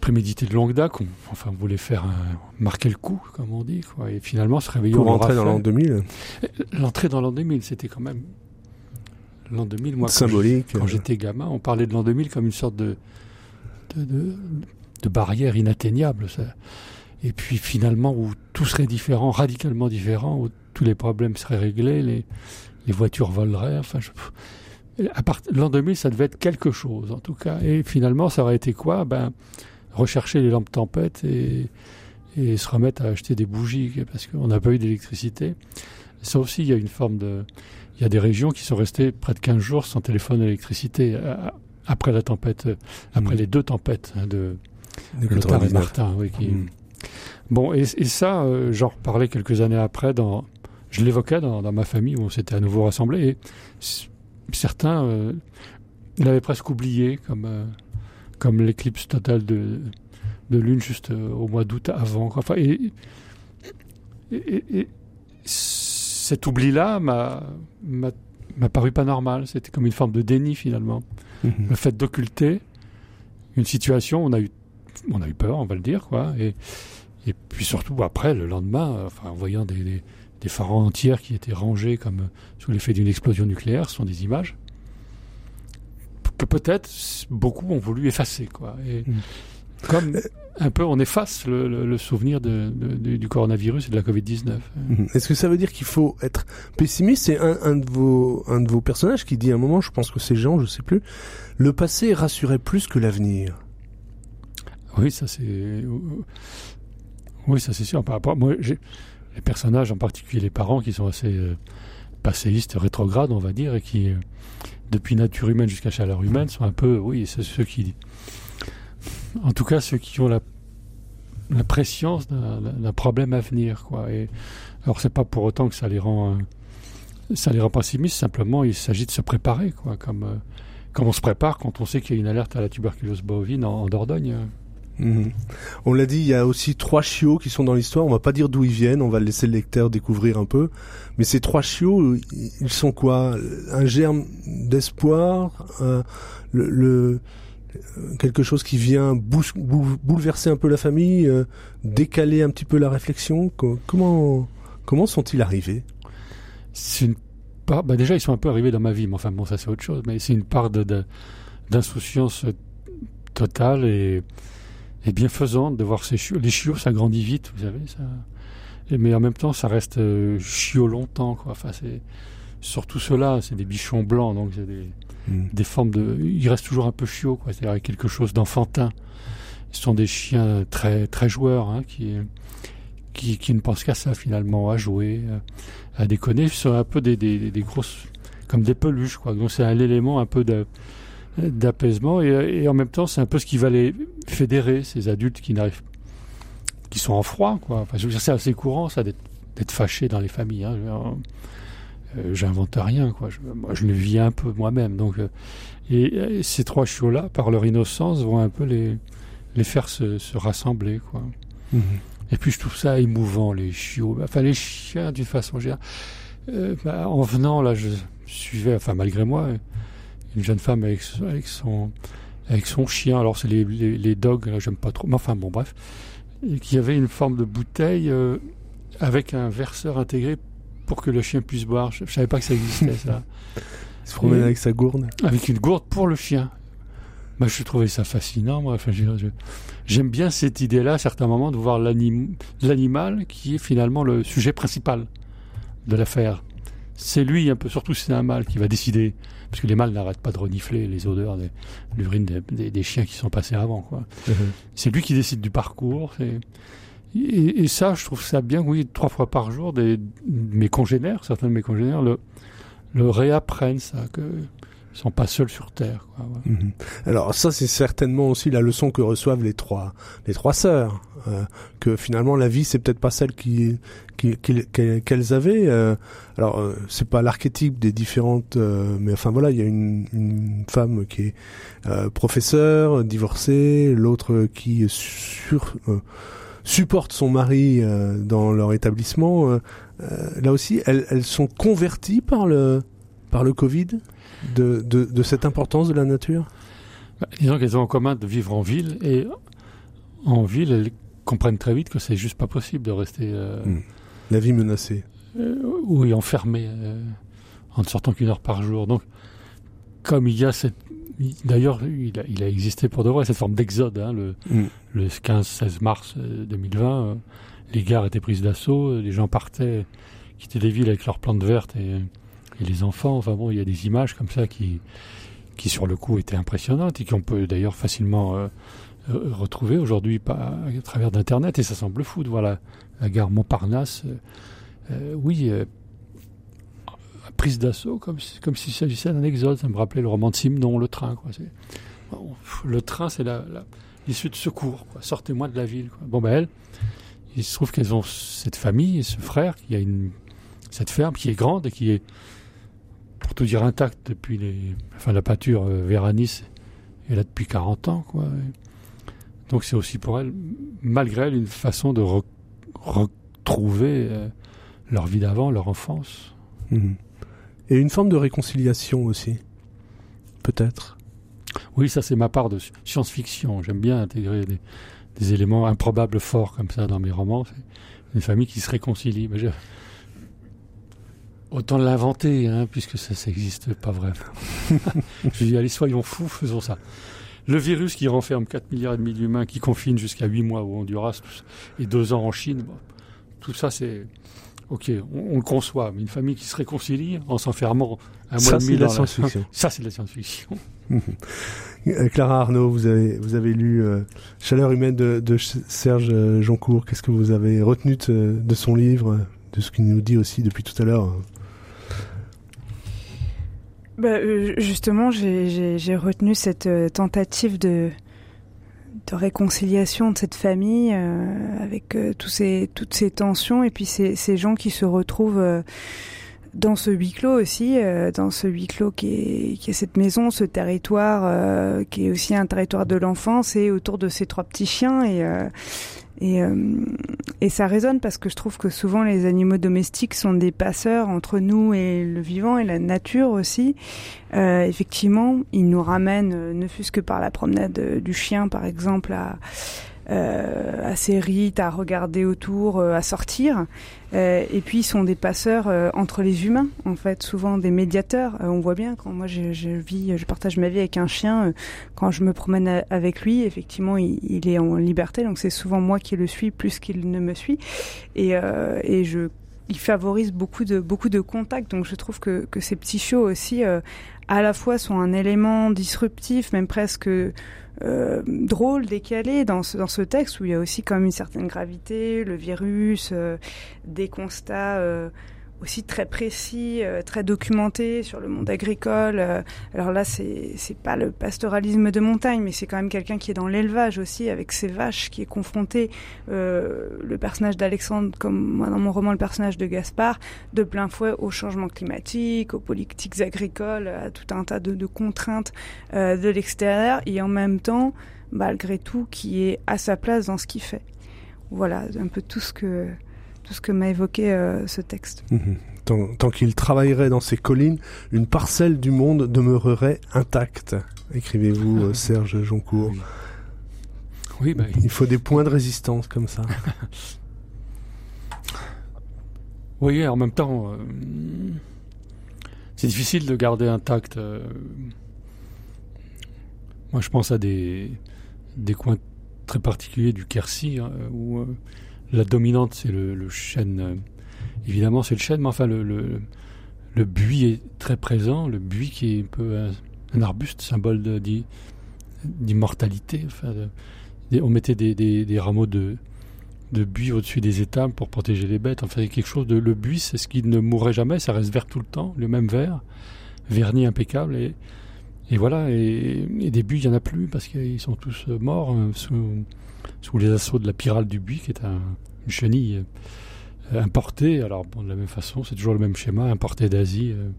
S5: prémédité de longue date enfin on voulait faire marquer le coup comme on dit quoi. Et finalement ce réveillon
S3: pour rentrer dans l'an 2000 euh,
S5: l'entrée dans l'an 2000 c'était quand même l'an 2000 moi
S3: symbolique
S5: quand j'étais gamin on parlait de l'an 2000 comme une sorte de de, de, de barrière inatteignable ça. Et puis finalement où tout serait différent, radicalement différent, où tous les problèmes seraient réglés, les, les voitures voleraient, enfin, à part, l'an 2000, ça devait être quelque chose, en tout cas. Et finalement, ça aurait été quoi? Ben, rechercher les lampes tempête et, et se remettre à acheter des bougies, parce qu'on n'a pas eu d'électricité. Ça aussi, il y a une forme de... Il y a des régions qui sont restées près de 15 jours sans téléphone et électricité après la tempête, après mmh. les deux tempêtes hein, de, et Martin, oui, qui, mmh. Bon, et, ça, euh, j'en reparlais quelques années après, dans, je l'évoquais dans, ma famille où on s'était à nouveau rassemblés. Et certains euh, l'avaient presque oublié, comme, euh, comme l'éclipse totale de, de lune juste au mois d'août avant. Enfin, et, et, cet oubli-là m'a, m'a, paru pas normal. C'était comme une forme de déni finalement. Mhm. Le fait d'occulter une situation, on a eu, on a eu peur, on va le dire, quoi. Et, et puis surtout après, le lendemain, enfin, en voyant des, des, pharaons entières qui étaient rangés comme sous l'effet d'une explosion nucléaire, ce sont des images que peut-être beaucoup ont voulu effacer, quoi. Et mhm. comme un peu, on efface le, souvenir du coronavirus et de la Covid-19.
S3: Mhm. Est-ce que ça veut dire qu'il faut être pessimiste? C'est un, de vos, un de vos personnages qui dit à un moment, je pense que c'est Jean, je sais plus, le passé rassurait plus que l'avenir.
S5: Oui, ça c'est... Oui, ça c'est sûr. Par rapport, moi, j'ai les personnages, en particulier les parents, qui sont assez euh, passéistes, rétrogrades, on va dire, et qui, euh, depuis nature humaine jusqu'à chaleur humaine, sont un peu, oui, c'est ceux qui en tout cas ceux qui ont la, la préscience d'un problème à venir. Quoi. Et, alors c'est pas pour autant que ça les rend, euh, ça les rend pessimistes, simplement il s'agit de se préparer, quoi, comme, euh, comme on se prépare quand on sait qu'il y a une alerte à la tuberculose bovine en, Dordogne.
S3: Mhm. On l'a dit, il y a aussi trois chiots qui sont dans l'histoire. On va pas dire d'où ils viennent, on va laisser le lecteur découvrir un peu. Mais ces trois chiots, ils sont quoi? Un germe d'espoir, le, quelque chose qui vient bouleverser un peu la famille, euh, décaler un petit peu la réflexion. Comment comment sont-ils arrivés?
S5: C'est une part. Bah déjà, ils sont un peu arrivés dans ma vie, mais enfin bon, ça c'est autre chose. Mais c'est une part de, d'insouciance totale et, et bienfaisante de voir ces chiots. Les chiots, ça grandit vite, vous savez. Ça... Et, mais en même temps, ça reste euh, chiot longtemps. Quoi. Enfin, c'est surtout ceux-là, c'est des bichons blancs, donc c'est des Mm. des formes de. Il reste toujours un peu chiot, quoi. C'est-à-dire quelque chose d'enfantin. Ce sont des chiens très très joueurs, hein, qui, qui, qui ne pensent qu'à ça finalement, à jouer, à, déconner. Ce sont un peu des, des, des, grosses, comme des peluches, quoi. Donc c'est un élément un peu de d'apaisement et, et, en même temps c'est un peu ce qui va les fédérer ces adultes qui n'arrivent qui sont en froid quoi enfin je veux dire c'est assez courant ça d'être fâché dans les familles hein. Euh, j'invente rien, quoi. Je, moi, je le vis un peu moi-même. Donc, euh, et, ces trois chiots-là, par leur innocence, vont un peu les, les faire se, se rassembler, quoi. Mhm. Et puis, je trouve ça émouvant, les chiots. Enfin, les chiens, d'une façon générale. Euh, bah, en venant, là, je suivais, enfin, malgré moi, une jeune femme avec, avec son avec son chien. Alors, c'est les, les, les, dogs, j'aime pas trop. Mais enfin, bon, bref. Et qui avait une forme de bouteille avec un verseur intégré pour que le chien puisse boire. Je, ne savais pas que ça existait, ça.
S3: Il *laughs* se promène avec sa gourde
S5: Avec une gourde pour le chien. Moi, je trouvais ça fascinant. Moi. Enfin, j'aime bien cette idée-là, à certains moments, de voir l'animal qui est finalement le sujet principal de l'affaire. C'est lui, un peu, surtout si c'est un mâle, qui va décider. Parce que les mâles n'arrêtent pas de renifler les odeurs de l'urine des, des, chiens qui sont passés avant. Quoi. Uh-huh. C'est lui qui décide du parcours. C'est et, ça, je trouve ça bien, oui, trois fois par jour, des, mes congénères, certains de mes congénères le, le réapprennent, ça, que sont pas seuls sur Terre. Quoi,
S3: mhm. Alors ça, c'est certainement aussi la leçon que reçoivent les trois, les trois sœurs, euh, que finalement la vie, c'est peut-être pas celle qui qu'elles avaient. Euh, alors euh, c'est pas l'archétype des différentes, euh, mais enfin voilà, il y a une, une femme qui est euh, professeure, divorcée, l'autre qui sur supportent son mari euh, dans leur établissement, euh, euh, là aussi, elles, elles, sont converties par le, par le Covid? De, de, de cette importance de la nature?
S5: Bah, Disons qu'elles ont en commun de vivre en ville et en ville, elles comprennent très vite que c'est juste pas possible de rester. Hmm.
S3: La vie menacée.
S5: oui, enfermée, en ne sortant qu'une heure par jour. Donc, comme il y a cette D'ailleurs, il a, il a, existé pour de vrai cette forme d'exode. Hein, le, mm. le 15-16 mars 2020, euh, euh, les gares étaient prises d'assaut, euh, les gens partaient, quittaient des villes avec leurs plantes vertes et, et, les enfants. Enfin bon, il y a des images comme ça qui, qui sur le coup étaient impressionnantes et qu'on peut d'ailleurs facilement euh, retrouver aujourd'hui à travers d'Internet. Et ça semble fou de voir la, la gare Montparnasse. Euh, oui prise d'assaut, comme, comme s'il s'agissait d'un exode. Ça me rappelait le roman de Simon, Le Train. Quoi. le train, c'est l'issue la, de secours. Sortez-moi de la ville. Bon, ben elles, il se trouve qu'elles ont cette famille ce frère qui a une, cette ferme qui est grande et qui est pour tout dire, intacte depuis les, enfin, la pâture euh, Véranis est là depuis 40 ans, quoi. Donc c'est aussi pour elle, malgré elle, une façon de retrouver euh, leur vie d'avant, leur enfance.
S3: Mhm. Et une forme de réconciliation aussi, peut-être.
S5: Oui, ça c'est ma part de science-fiction. J'aime bien intégrer des, éléments improbables forts comme ça dans mes romans. Une famille qui se réconcilie. Mais Autant l'inventer, hein, puisque ça n'existe pas vraiment. *laughs* je dis, allez, soyons fous, faisons ça. Le virus qui renferme 4 milliards et demi d'humains, qui confine jusqu'à 8 mois au Honduras et 2 ans en Chine, tout ça c'est... Ok, on, le conçoit, mais une famille qui se réconcilie en s'enfermant un mois et demi
S3: dans la science-fiction. *laughs*
S5: Ça, c'est la science-fiction. *laughs*
S3: Euh, Clara Arnaud, vous avez, vous avez lu euh, Chaleur humaine de, de Serge Joncourt. Qu'est-ce que vous avez retenu de, de son livre, de ce qu'il nous dit aussi depuis tout à l'heure.
S4: Bah, euh, justement, j'ai retenu cette euh, tentative de, réconciliation de cette famille euh, avec tous ces, toutes ces tensions et puis ces, gens qui se retrouvent dans ce huis clos aussi, dans ce huis clos qui est, qui est cette maison, ce territoire qui est aussi un territoire de l'enfance et autour de ces trois petits chiens et et, euh, et ça résonne parce que je trouve que souvent les animaux domestiques sont des passeurs entre nous et le vivant et la nature aussi. Euh, effectivement, ils nous ramènent, euh, ne fût-ce que par la promenade du chien par exemple, à, euh, à ses rites, à regarder autour, euh, à sortir. Euh, et puis ils sont des passeurs entre les humains, en fait, souvent des médiateurs. on voit bien quand moi je, je, vis, je partage ma vie avec un chien, quand je me promène avec lui, effectivement, il, il est en liberté, donc c'est souvent moi qui le suis plus qu'il ne me suit. Et, et je il favorise beaucoup de beaucoup de contacts. Donc je trouve que, que ces petits shows aussi, à la fois sont un élément disruptif, même presque euh, drôle, décalé dans ce, dans ce texte où il y a aussi même une certaine gravité, le virus, euh, des constats euh, aussi très précis, euh, très documentés sur le monde agricole. Euh, alors là, c'est c'est pas le pastoralisme de montagne, mais c'est quand même quelqu'un qui est dans l'élevage aussi, avec ses vaches, qui est confronté. Euh, le personnage d'Alexandre, comme moi dans mon roman, le personnage de Gaspard, de plein fouet au changement climatique, aux politiques agricoles, à tout un tas de contraintes de l'extérieur, et en même temps, malgré tout, qui est à sa place dans ce qu'il fait. Voilà, un peu tout ce que ce que m'a évoqué euh, ce texte.
S3: Mhm. Tant, qu'il travaillerait dans ces collines, une parcelle du monde demeurerait intacte. Écrivez-vous, euh, *laughs* Serge Joncourt.
S5: Oui, bah,
S3: il faut des points de résistance comme ça. *laughs*
S5: oui, en même temps, euh, c'est difficile de garder intact. moi, je pense à des, des coins très particuliers du Quercy hein, où la dominante, c'est le, chêne. Euh, évidemment, c'est le chêne, mais enfin, le, le, buis est très présent. Le buis qui est un peu un, arbuste, symbole d'immortalité. Enfin, on mettait des, rameaux de, buis au-dessus des étables pour protéger les bêtes. Enfin, quelque chose de. Le buis, c'est ce qui ne mourrait jamais, ça reste vert tout le temps, le même vert, verni impeccable. Et, voilà, et, des buis, il n'y en a plus parce qu'ils sont tous morts hein, sous les assauts de la pyrale du buis, qui est un, une chenille euh, importée. Alors, bon, de la même façon, c'est toujours le même schéma, importé d'Asie euh,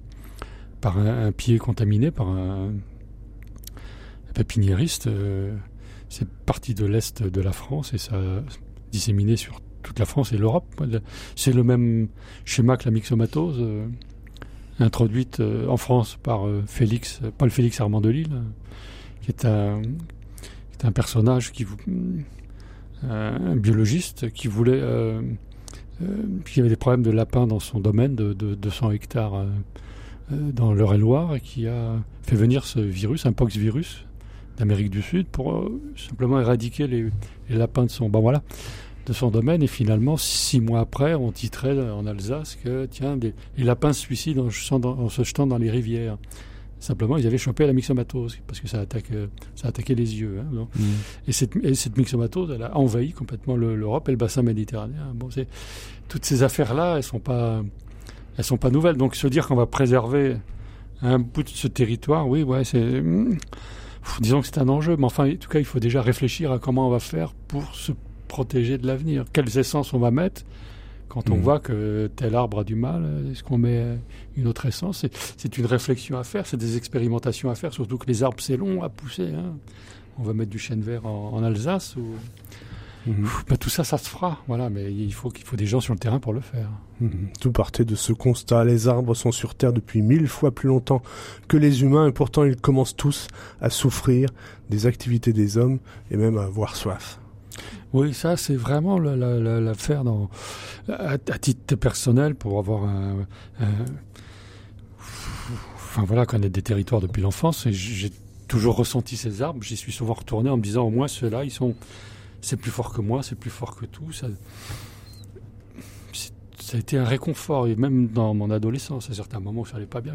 S5: par un, pied contaminé, par un, pépiniériste. Euh, c'est parti de l'Est de la France et ça a disséminé sur toute la France et l'Europe. C'est le même schéma que la myxomatose, introduite en France par Félix, Paul Félix Armand de Lille, qui est un, qui est un personnage qui vous un biologiste qui voulait, euh, euh, qui avait des problèmes de lapins dans son domaine de, 200 hectares euh, dans l'Eure-et-Loire et qui a fait venir ce virus, un pox virus d'Amérique du Sud pour simplement éradiquer les, lapins de son, voilà, de son domaine. Et finalement, six mois après, on titrait en Alsace que tiens, les lapins se suicident en se jetant dans les rivières. Simplement, ils avaient chopé la myxomatose parce que ça attaque, euh, ça attaquait les yeux. Hein, mm. et, cette, et, cette, myxomatose, elle a envahi complètement l'Europe et le bassin méditerranéen. Bon, toutes ces affaires-là, elles sont pas, elles sont pas nouvelles. Donc, se dire qu'on va préserver un bout de ce territoire, oui, ouais, c'est, mm, disons que c'est un enjeu. Mais enfin, en tout cas, il faut déjà réfléchir à comment on va faire pour se protéger de l'avenir. Quelles essences on va mettre Quand on mm. voit que tel arbre a du mal, est-ce qu'on met une autre essence? C'est une réflexion à faire, c'est des expérimentations à faire, surtout que les arbres, c'est long à pousser. Hein. On va mettre du chêne vert en, Alsace. Ou... Mm-hmm. Bah, tout ça, ça se fera. Voilà, mais il faut qu'il faut des gens sur le terrain pour le faire.
S3: Mm-hmm. Tout partait de ce constat. Les arbres sont sur Terre depuis mille fois plus longtemps que les humains, et pourtant ils commencent tous à souffrir des activités des hommes et même à avoir soif.
S5: Oui, ça c'est vraiment l'affaire dans à, titre personnel pour avoir un, enfin voilà connaître des territoires depuis l'enfance j'ai toujours ressenti ces arbres. J'y suis souvent retourné en me disant au moins ceux-là ils sont c'est plus fort que moi, c'est plus fort que tout. Ça, ça a été un réconfort, et même dans mon adolescence, à certains moments où ça allait pas bien.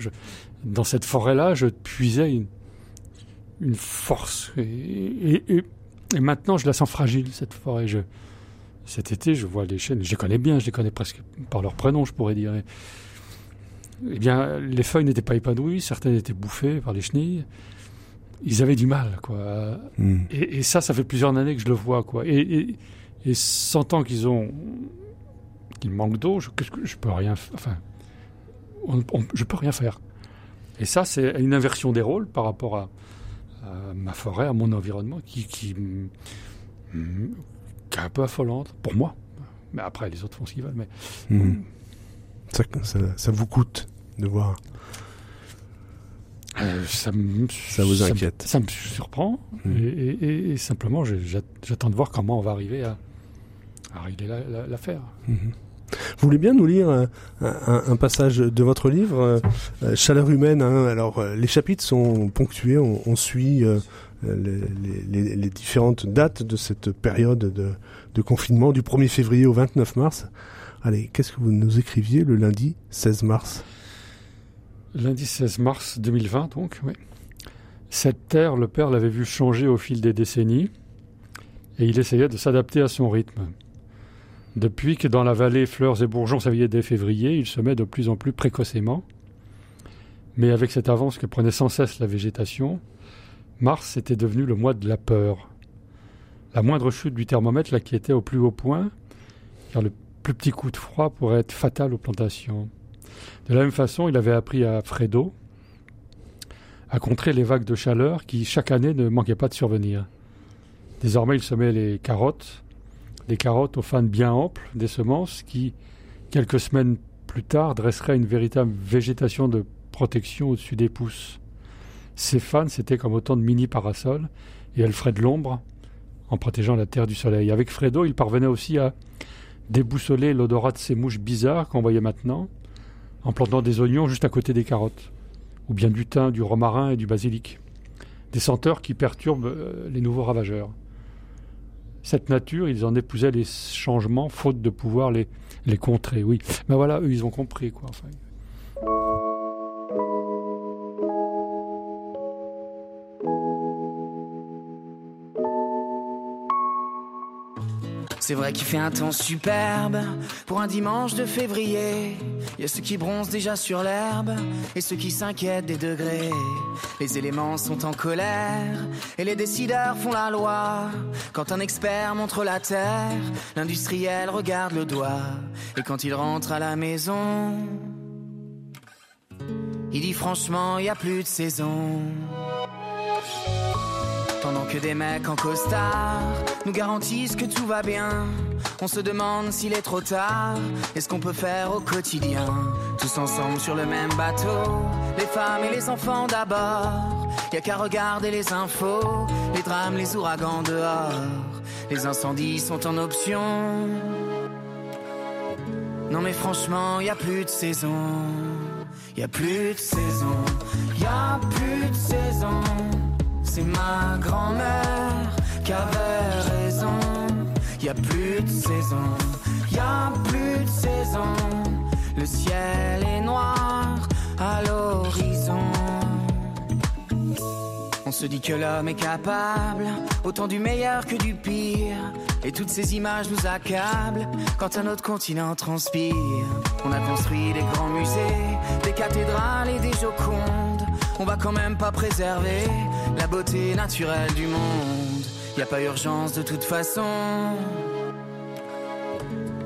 S5: Dans cette forêt-là, je puisais une, force. Maintenant, je la sens fragile, cette forêt. Je, cet été, je vois les chênes, je les connais bien, je les connais presque par leur prénom, je pourrais dire. Eh bien, les feuilles n'étaient pas épanouies, certaines étaient bouffées par les chenilles. Ils avaient du mal, quoi. Hmm. Et, ça, ça fait plusieurs années que je le vois, quoi. Et, et, sentant qu'ils ont, qu'ils manquent d'eau, je, je peux rien, enfin, je peux rien faire. Et ça, c'est une inversion des rôles par rapport à, ma forêt, à mon environnement, qui, qui, est un peu affolante pour moi. Mais après, les autres font ce qu'ils veulent. Mais
S3: hmm. ça, ça, vous coûte de voir.
S5: Euh, ça,
S3: ça, vous inquiète.
S5: Ça, me surprend. Hmm. Et, simplement, j'attends de voir comment on va arriver à, à régler l'affaire. La, hmm.
S3: Vous voulez bien nous lire un, un, passage de votre livre, euh, euh, Chaleur humaine hein. Alors, euh, les chapitres sont ponctués, on, suit les, différentes dates de cette période de, de, confinement, du 1er février au 29 mars. Allez, qu'est-ce que vous nous écriviez le lundi 16 mars?
S5: Lundi 16 mars 2020, donc, oui. Cette terre, le père l'avait vu changer au fil des décennies, et il essayait de s'adapter à son rythme. Depuis que dans la vallée fleurs et bourgeons s'éveillaient dès février, il se met de plus en plus précocement. Mais avec cette avance que prenait sans cesse la végétation, mars était devenu le mois de la peur. La moindre chute du thermomètre l'inquiétait au plus haut point, car le plus petit coup de froid pourrait être fatal aux plantations. De la même façon, il avait appris à Fredo à contrer les vagues de chaleur qui, chaque année, ne manquaient pas de survenir. Désormais, il semait les carottes, des carottes aux fans bien amples, des semences qui, quelques semaines plus tard, dresseraient une véritable végétation de protection au-dessus des pousses. Ces fans, c'était comme autant de mini-parasols, et elles feraient de l'ombre en protégeant la terre du soleil. Avec Fredo, il parvenait aussi à déboussoler l'odorat de ces mouches bizarres qu'on voyait maintenant, en plantant des oignons juste à côté des carottes, ou bien du thym, du romarin et du basilic. Des senteurs qui perturbent euh, les nouveaux ravageurs cette nature, ils en épousaient les changements, faute de pouvoir les, contrer. Oui, mais voilà, eux, ils ont compris, quoi. Enfin.
S6: C'est vrai qu'il fait un temps superbe pour un dimanche de février. Il y a ceux qui bronzent déjà sur l'herbe et ceux qui s'inquiètent des degrés. Les éléments sont en colère et les décideurs font la loi. Quand un expert montre la terre, l'industriel regarde le doigt. Et quand il rentre à la maison, il dit franchement, il n'y a plus de saison. Pendant que des mecs en costard nous garantissent que tout va bien, on se demande s'il est trop tard et ce qu'on peut faire au quotidien. Tous ensemble sur le même bateau, les femmes et les enfants d'abord. Y a qu'à regarder les infos, les drames, les ouragans dehors. Les incendies sont en option. Non mais franchement, y a plus de saison. Y a plus de saison. Y a plus de saison c'est ma grand-mère qui avait raison. Y a plus de saison, y a plus de saison. Le ciel est noir à l'horizon. On se dit que l'homme est capable autant du meilleur que du pire. Et toutes ces images nous accablent quand un autre continent transpire. On a construit des grands musées, des cathédrales et des jocondes. On va quand même pas préserver la beauté naturelle du monde. Y a pas urgence de toute façon.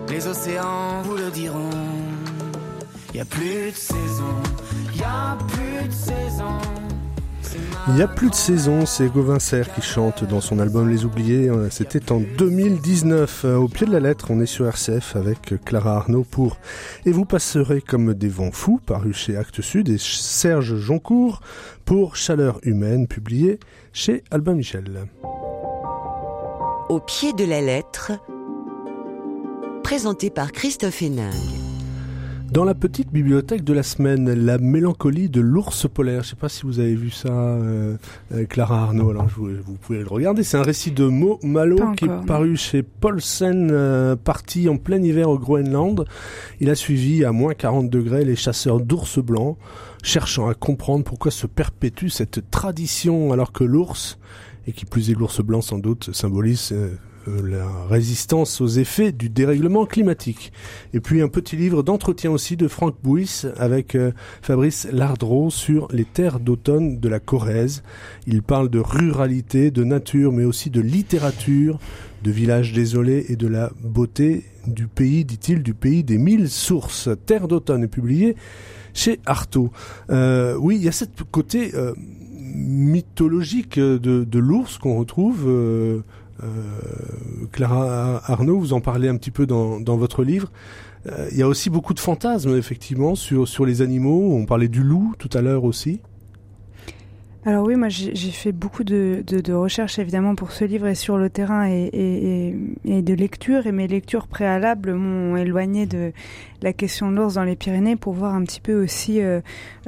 S6: Les océans vous le diront. Y a plus de saison, y a plus de saison.
S3: Il n'y a plus de saison, c'est Gauvin Serre qui chante dans son album Les Oubliés. Euh, c'était en 2019. Euh, au pied de la lettre, on est sur RCF avec Clara Arnaud pour Et vous passerez comme des vents fous, paru chez Actes Sud, et Serge Joncourt pour Chaleur humaine, publié chez Albin Michel.
S2: Au pied de la lettre, présenté par Christophe Hénin.
S3: Dans la petite bibliothèque de la semaine, la mélancolie de l'ours polaire. Je ne sais pas si vous avez vu ça, euh, euh, Clara Arnaud. Alors vous, pouvez le regarder. C'est un récit de Mo Malo qui est paru chez Paulsen, euh, parti en plein hiver au Groenland. Il a suivi à moins 40 degrés les chasseurs d'ours blancs, cherchant à comprendre pourquoi se perpétue cette tradition alors que l'ours, et qui plus est l'ours blanc sans doute, symbolise euh, la résistance aux effets du dérèglement climatique. Et puis un petit livre d'entretien aussi de Franck Bouys avec euh, Fabrice Lardreau sur les terres d'automne de la Corrèze. Il parle de ruralité, de nature, mais aussi de littérature, de villages désolés et de la beauté du pays, dit-il, du pays des mille sources. Terre d'automne est publié chez Artaud. Euh, oui, il y a ce côté mythologique de, l'ours qu'on retrouve euh, Clara Arnaud, vous en parlez un petit peu dans, votre livre. Euh, il y a aussi beaucoup de fantasmes, effectivement, sur, sur les animaux. On parlait du loup tout à l'heure aussi.
S4: Alors oui, moi j'ai fait beaucoup de, de, recherches évidemment pour ce livre et sur le terrain et, et, de lecture et mes lectures préalables m'ont éloigné de la question de l'ours dans les Pyrénées pour voir un petit peu aussi euh,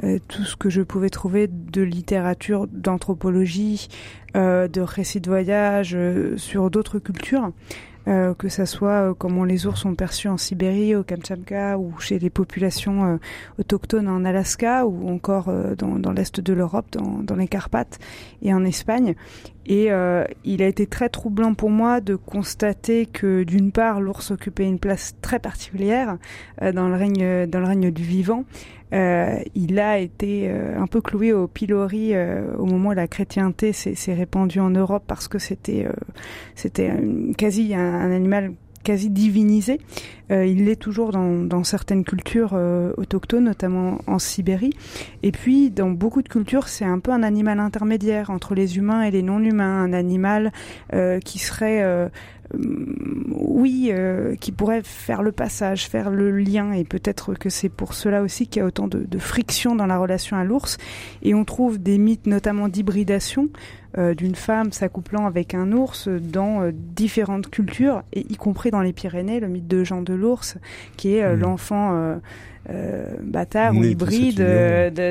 S4: euh, tout ce que je pouvais trouver de littérature, d'anthropologie, euh, de récits de voyage sur d'autres cultures. Euh, que ça soit euh, comment les ours sont perçus en Sibérie, au Kamtchatka ou chez les populations euh, autochtones en Alaska ou encore dans, dans l'est de l'Europe, dans, dans, les Carpates et en Espagne. Et il a été très troublant pour moi de constater que d'une part l'ours occupait une place très particulière dans le règne dans le règne du vivant euh, il a été euh, un peu cloué au pilori euh, au moment où la chrétienté s'est répandue en Europe parce que c'était c'était quasi un, animal quasi divinisé. il l'est toujours dans, certaines cultures autochtones, notamment en Sibérie. Et puis, dans beaucoup de cultures, c'est un peu un animal intermédiaire entre les humains et les non-humains, un animal qui serait oui, euh, qui pourrait faire le passage, faire le lien, et peut-être que c'est pour cela aussi qu'il y a autant de, de, friction dans la relation à l'ours. Et on trouve des mythes, notamment d'hybridation, euh, d'une femme s'accouplant avec un ours dans euh, différentes cultures, et y compris dans les Pyrénées, le mythe de Jean de l'ours, qui est mmh. l'enfant. bâtard ou hybride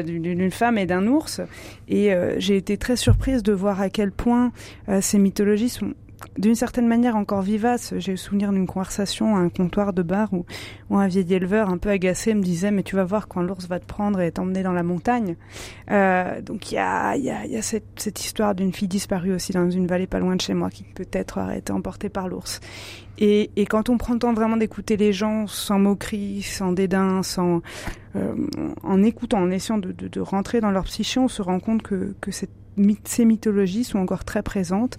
S4: d'une femme et d'un ours. Et j'ai été très surprise de voir à quel point ces mythologies sont d'une certaine manière encore vivace. J'ai le souvenir d'une conversation à un comptoir de bar où, un vieil éleveur un peu agacé me disait mais tu vas voir quand l'ours va te prendre et t'emmener dans la montagne. Euh, donc il y a, a, a cette, histoire d'une fille disparue aussi dans une vallée pas loin de chez moi qui peut-être aurait été emportée par l'ours. Et, quand on prend le temps vraiment d'écouter les gens sans moquerie, sans dédain, sans euh, en écoutant, en essayant de, rentrer dans leur psyché, on se rend compte que, ces mythologies sont encore très présentes,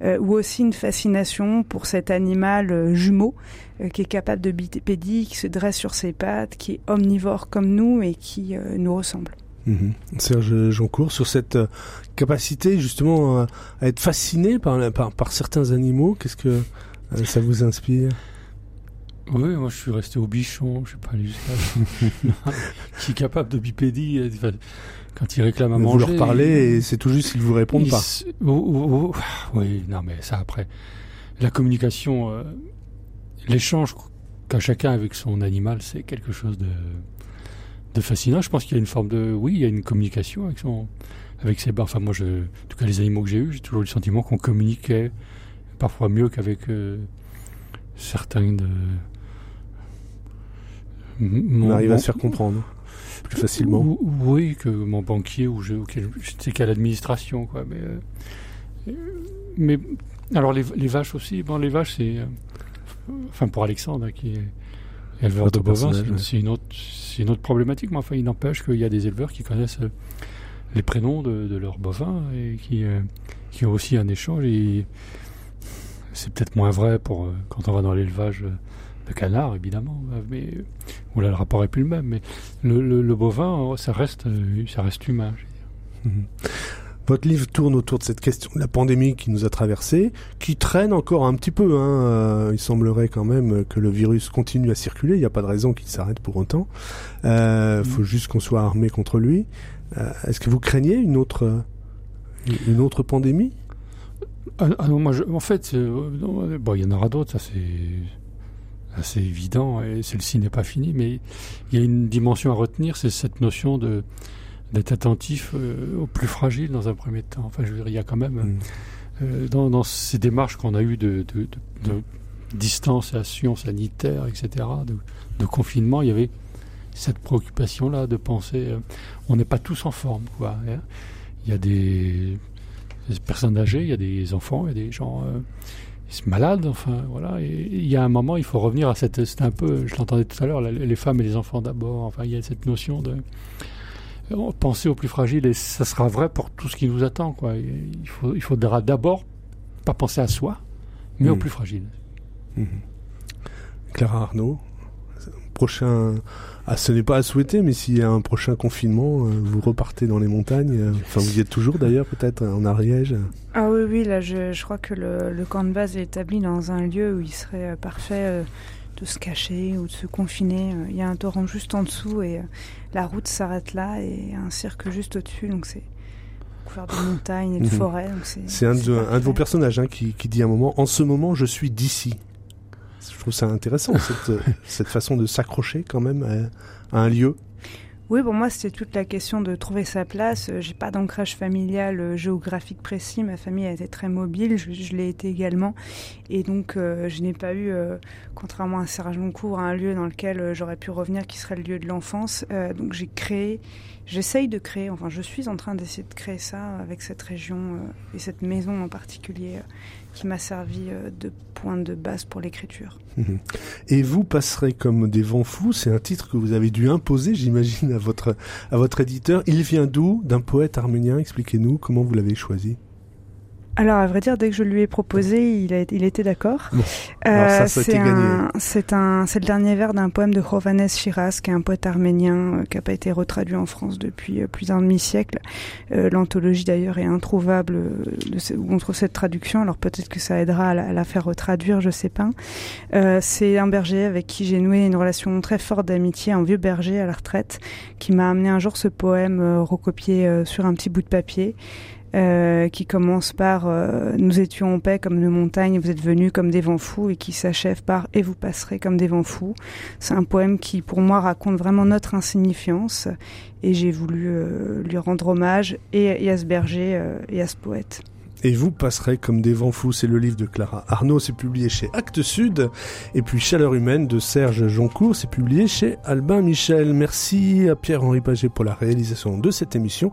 S4: ou aussi une fascination pour cet animal euh, jumeau euh, qui est capable de bipédie, qui se dresse sur ses pattes, qui est omnivore comme nous et qui nous ressemble.
S3: Mmh. Serge Joncourt, sur cette capacité justement à, être fasciné par, par certains animaux, qu'est-ce que ça vous inspire?
S5: Oui, moi je suis resté au bichon, je sais pas, *laughs* qui est capable de bipédie quand ils réclament à manger.
S3: Vous leur parlez et c'est tout juste qu'ils vous répondent pas.
S5: oui, non, mais ça après, la communication, euh, l'échange qu'a chacun avec son animal, c'est quelque chose de, de fascinant. Je pense qu'il y a une forme de, oui, il y a une communication avec son, avec ses, enfin moi, je, en tout cas les animaux que j'ai eus, j'ai toujours eu le sentiment qu'on communiquait parfois mieux qu'avec euh, certains de.
S3: On arrive à se faire comprendre plus facilement.
S5: oui, que mon banquier ou je, sais qu'à l'administration, quoi. Mais, euh, mais alors les, vaches aussi. Bon, les vaches, c'est, euh, enfin pour Alexandre hein, qui est éleveur de bovins, c'est une autre, c'est une autre problématique. Mais enfin, il n'empêche qu'il y a des éleveurs qui connaissent euh, les prénoms de, leurs bovins et qui, qui ont aussi un échange. Et c'est peut-être moins vrai pour quand on va dans l'élevage le canard, évidemment, mais voilà, le rapport est plus le même. Mais le, bovin, ça reste, ça reste humain. Mhm.
S3: Votre livre tourne autour de cette question de la pandémie qui nous a traversé, qui traîne encore un petit peu. Hein. Euh, il semblerait quand même que le virus continue à circuler. Il n'y a pas de raison qu'il s'arrête pour autant. Il euh, mhm. faut juste qu'on soit armé contre lui. Euh, est-ce que vous craignez une autre, une autre pandémie?
S5: Ah, ah moi, en fait, bon, il y en aura d'autres. Ça c'est assez évident. Et celle-ci n'est pas finie, mais il y a une dimension à retenir, c'est cette notion de d'être attentif euh, aux plus fragiles dans un premier temps. Enfin, je veux dire, il y a quand même mm. euh, dans, dans, ces démarches qu'on a eues de, de, de, de, distanciation sanitaire, etc., de, confinement, il y avait cette préoccupation-là de penser, euh, on n'est pas tous en forme, quoi. Hein. Il y a des, des, personnes âgées, il y a des enfants, il y a des gens malades, enfin voilà. Et il y a un moment, il faut revenir à cette, c'est un peu, je l'entendais tout à l'heure, les femmes et les enfants d'abord. Enfin, il y a cette notion de penser aux plus fragiles et ça sera vrai pour tout ce qui nous attend. Quoi. Il, faut, il faudra d'abord pas penser à soi, mais aux mmh. plus fragiles.
S3: Mmh. Clara Arnaud, prochain. Ah, ce n'est pas à souhaiter, mais s'il y a un prochain confinement, euh, vous repartez dans les montagnes. Euh, enfin, vous y êtes toujours d'ailleurs, peut-être en Ariège.
S4: Ah oui, oui, là, je, je crois que le, le, camp de base est établi dans un lieu où il serait euh, parfait de se cacher ou de se confiner. Il y a un torrent juste en dessous et la route s'arrête là et un cirque juste au-dessus, donc c'est couvert de montagnes et de mhm. forêts.
S3: C'est un, de, un de vos personnages hein, qui, qui dit un moment, en ce moment je suis d'ici. Je trouve ça intéressant, cette, *laughs* cette façon de s'accrocher quand même à, un lieu.
S4: Oui, pour moi, c'était toute la question de trouver sa place. Euh, j'ai pas d'ancrage familial euh, géographique précis. Ma famille a été très mobile, je, l'ai été également. Et donc, euh, je n'ai pas eu, contrairement à Serge Moncourt, un lieu dans lequel j'aurais pu revenir qui serait le lieu de l'enfance. donc, j'ai créé, j'essaye de créer, enfin, je suis en train d'essayer de créer ça avec cette région et cette maison en particulier qui m'a servi euh, de point de base pour l'écriture.
S3: Mhm. Et vous passerez comme des vents fous, c'est un titre que vous avez dû imposer, j'imagine, à votre, à votre éditeur. Il vient d'où? D'un poète arménien? Expliquez-nous comment vous l'avez choisi.
S4: Alors, à vrai dire, dès que je lui ai proposé, il, a, il était d'accord.
S3: euh, c'est un,
S4: un, le dernier vers d'un poème de Hrovanes Shiraz, qui est un poète arménien euh, qui n'a pas été retraduit en France depuis euh, plus d'un demi-siècle. Euh, l'anthologie d'ailleurs est introuvable de, où on trouve cette traduction. Alors peut-être que ça aidera à la, faire retraduire, je sais pas. c'est un berger avec qui j'ai noué une relation très forte d'amitié, un vieux berger à la retraite, qui m'a amené un jour ce poème recopié sur un petit bout de papier. Euh, qui commence par euh, Nous étions en paix comme une montagne, vous êtes venus comme des vents fous, et qui s'achève par Et vous passerez comme des vents fous. C'est un poème qui, pour moi, raconte vraiment notre insignifiance, et j'ai voulu euh, lui rendre hommage et, à ce berger et à ce poète.
S3: Et vous passerez comme des vents fous, c'est le livre de Clara Arnaud, c'est publié chez Actes Sud. Et puis Chaleur humaine de Serge Joncourt, c'est publié chez Albin Michel. Merci à Pierre-Henri Paget pour la réalisation de cette émission.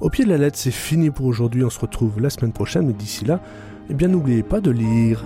S3: Au pied de la lettre, c'est fini pour aujourd'hui. On se retrouve la semaine prochaine, mais d'ici là, eh bien, n'oubliez pas de lire.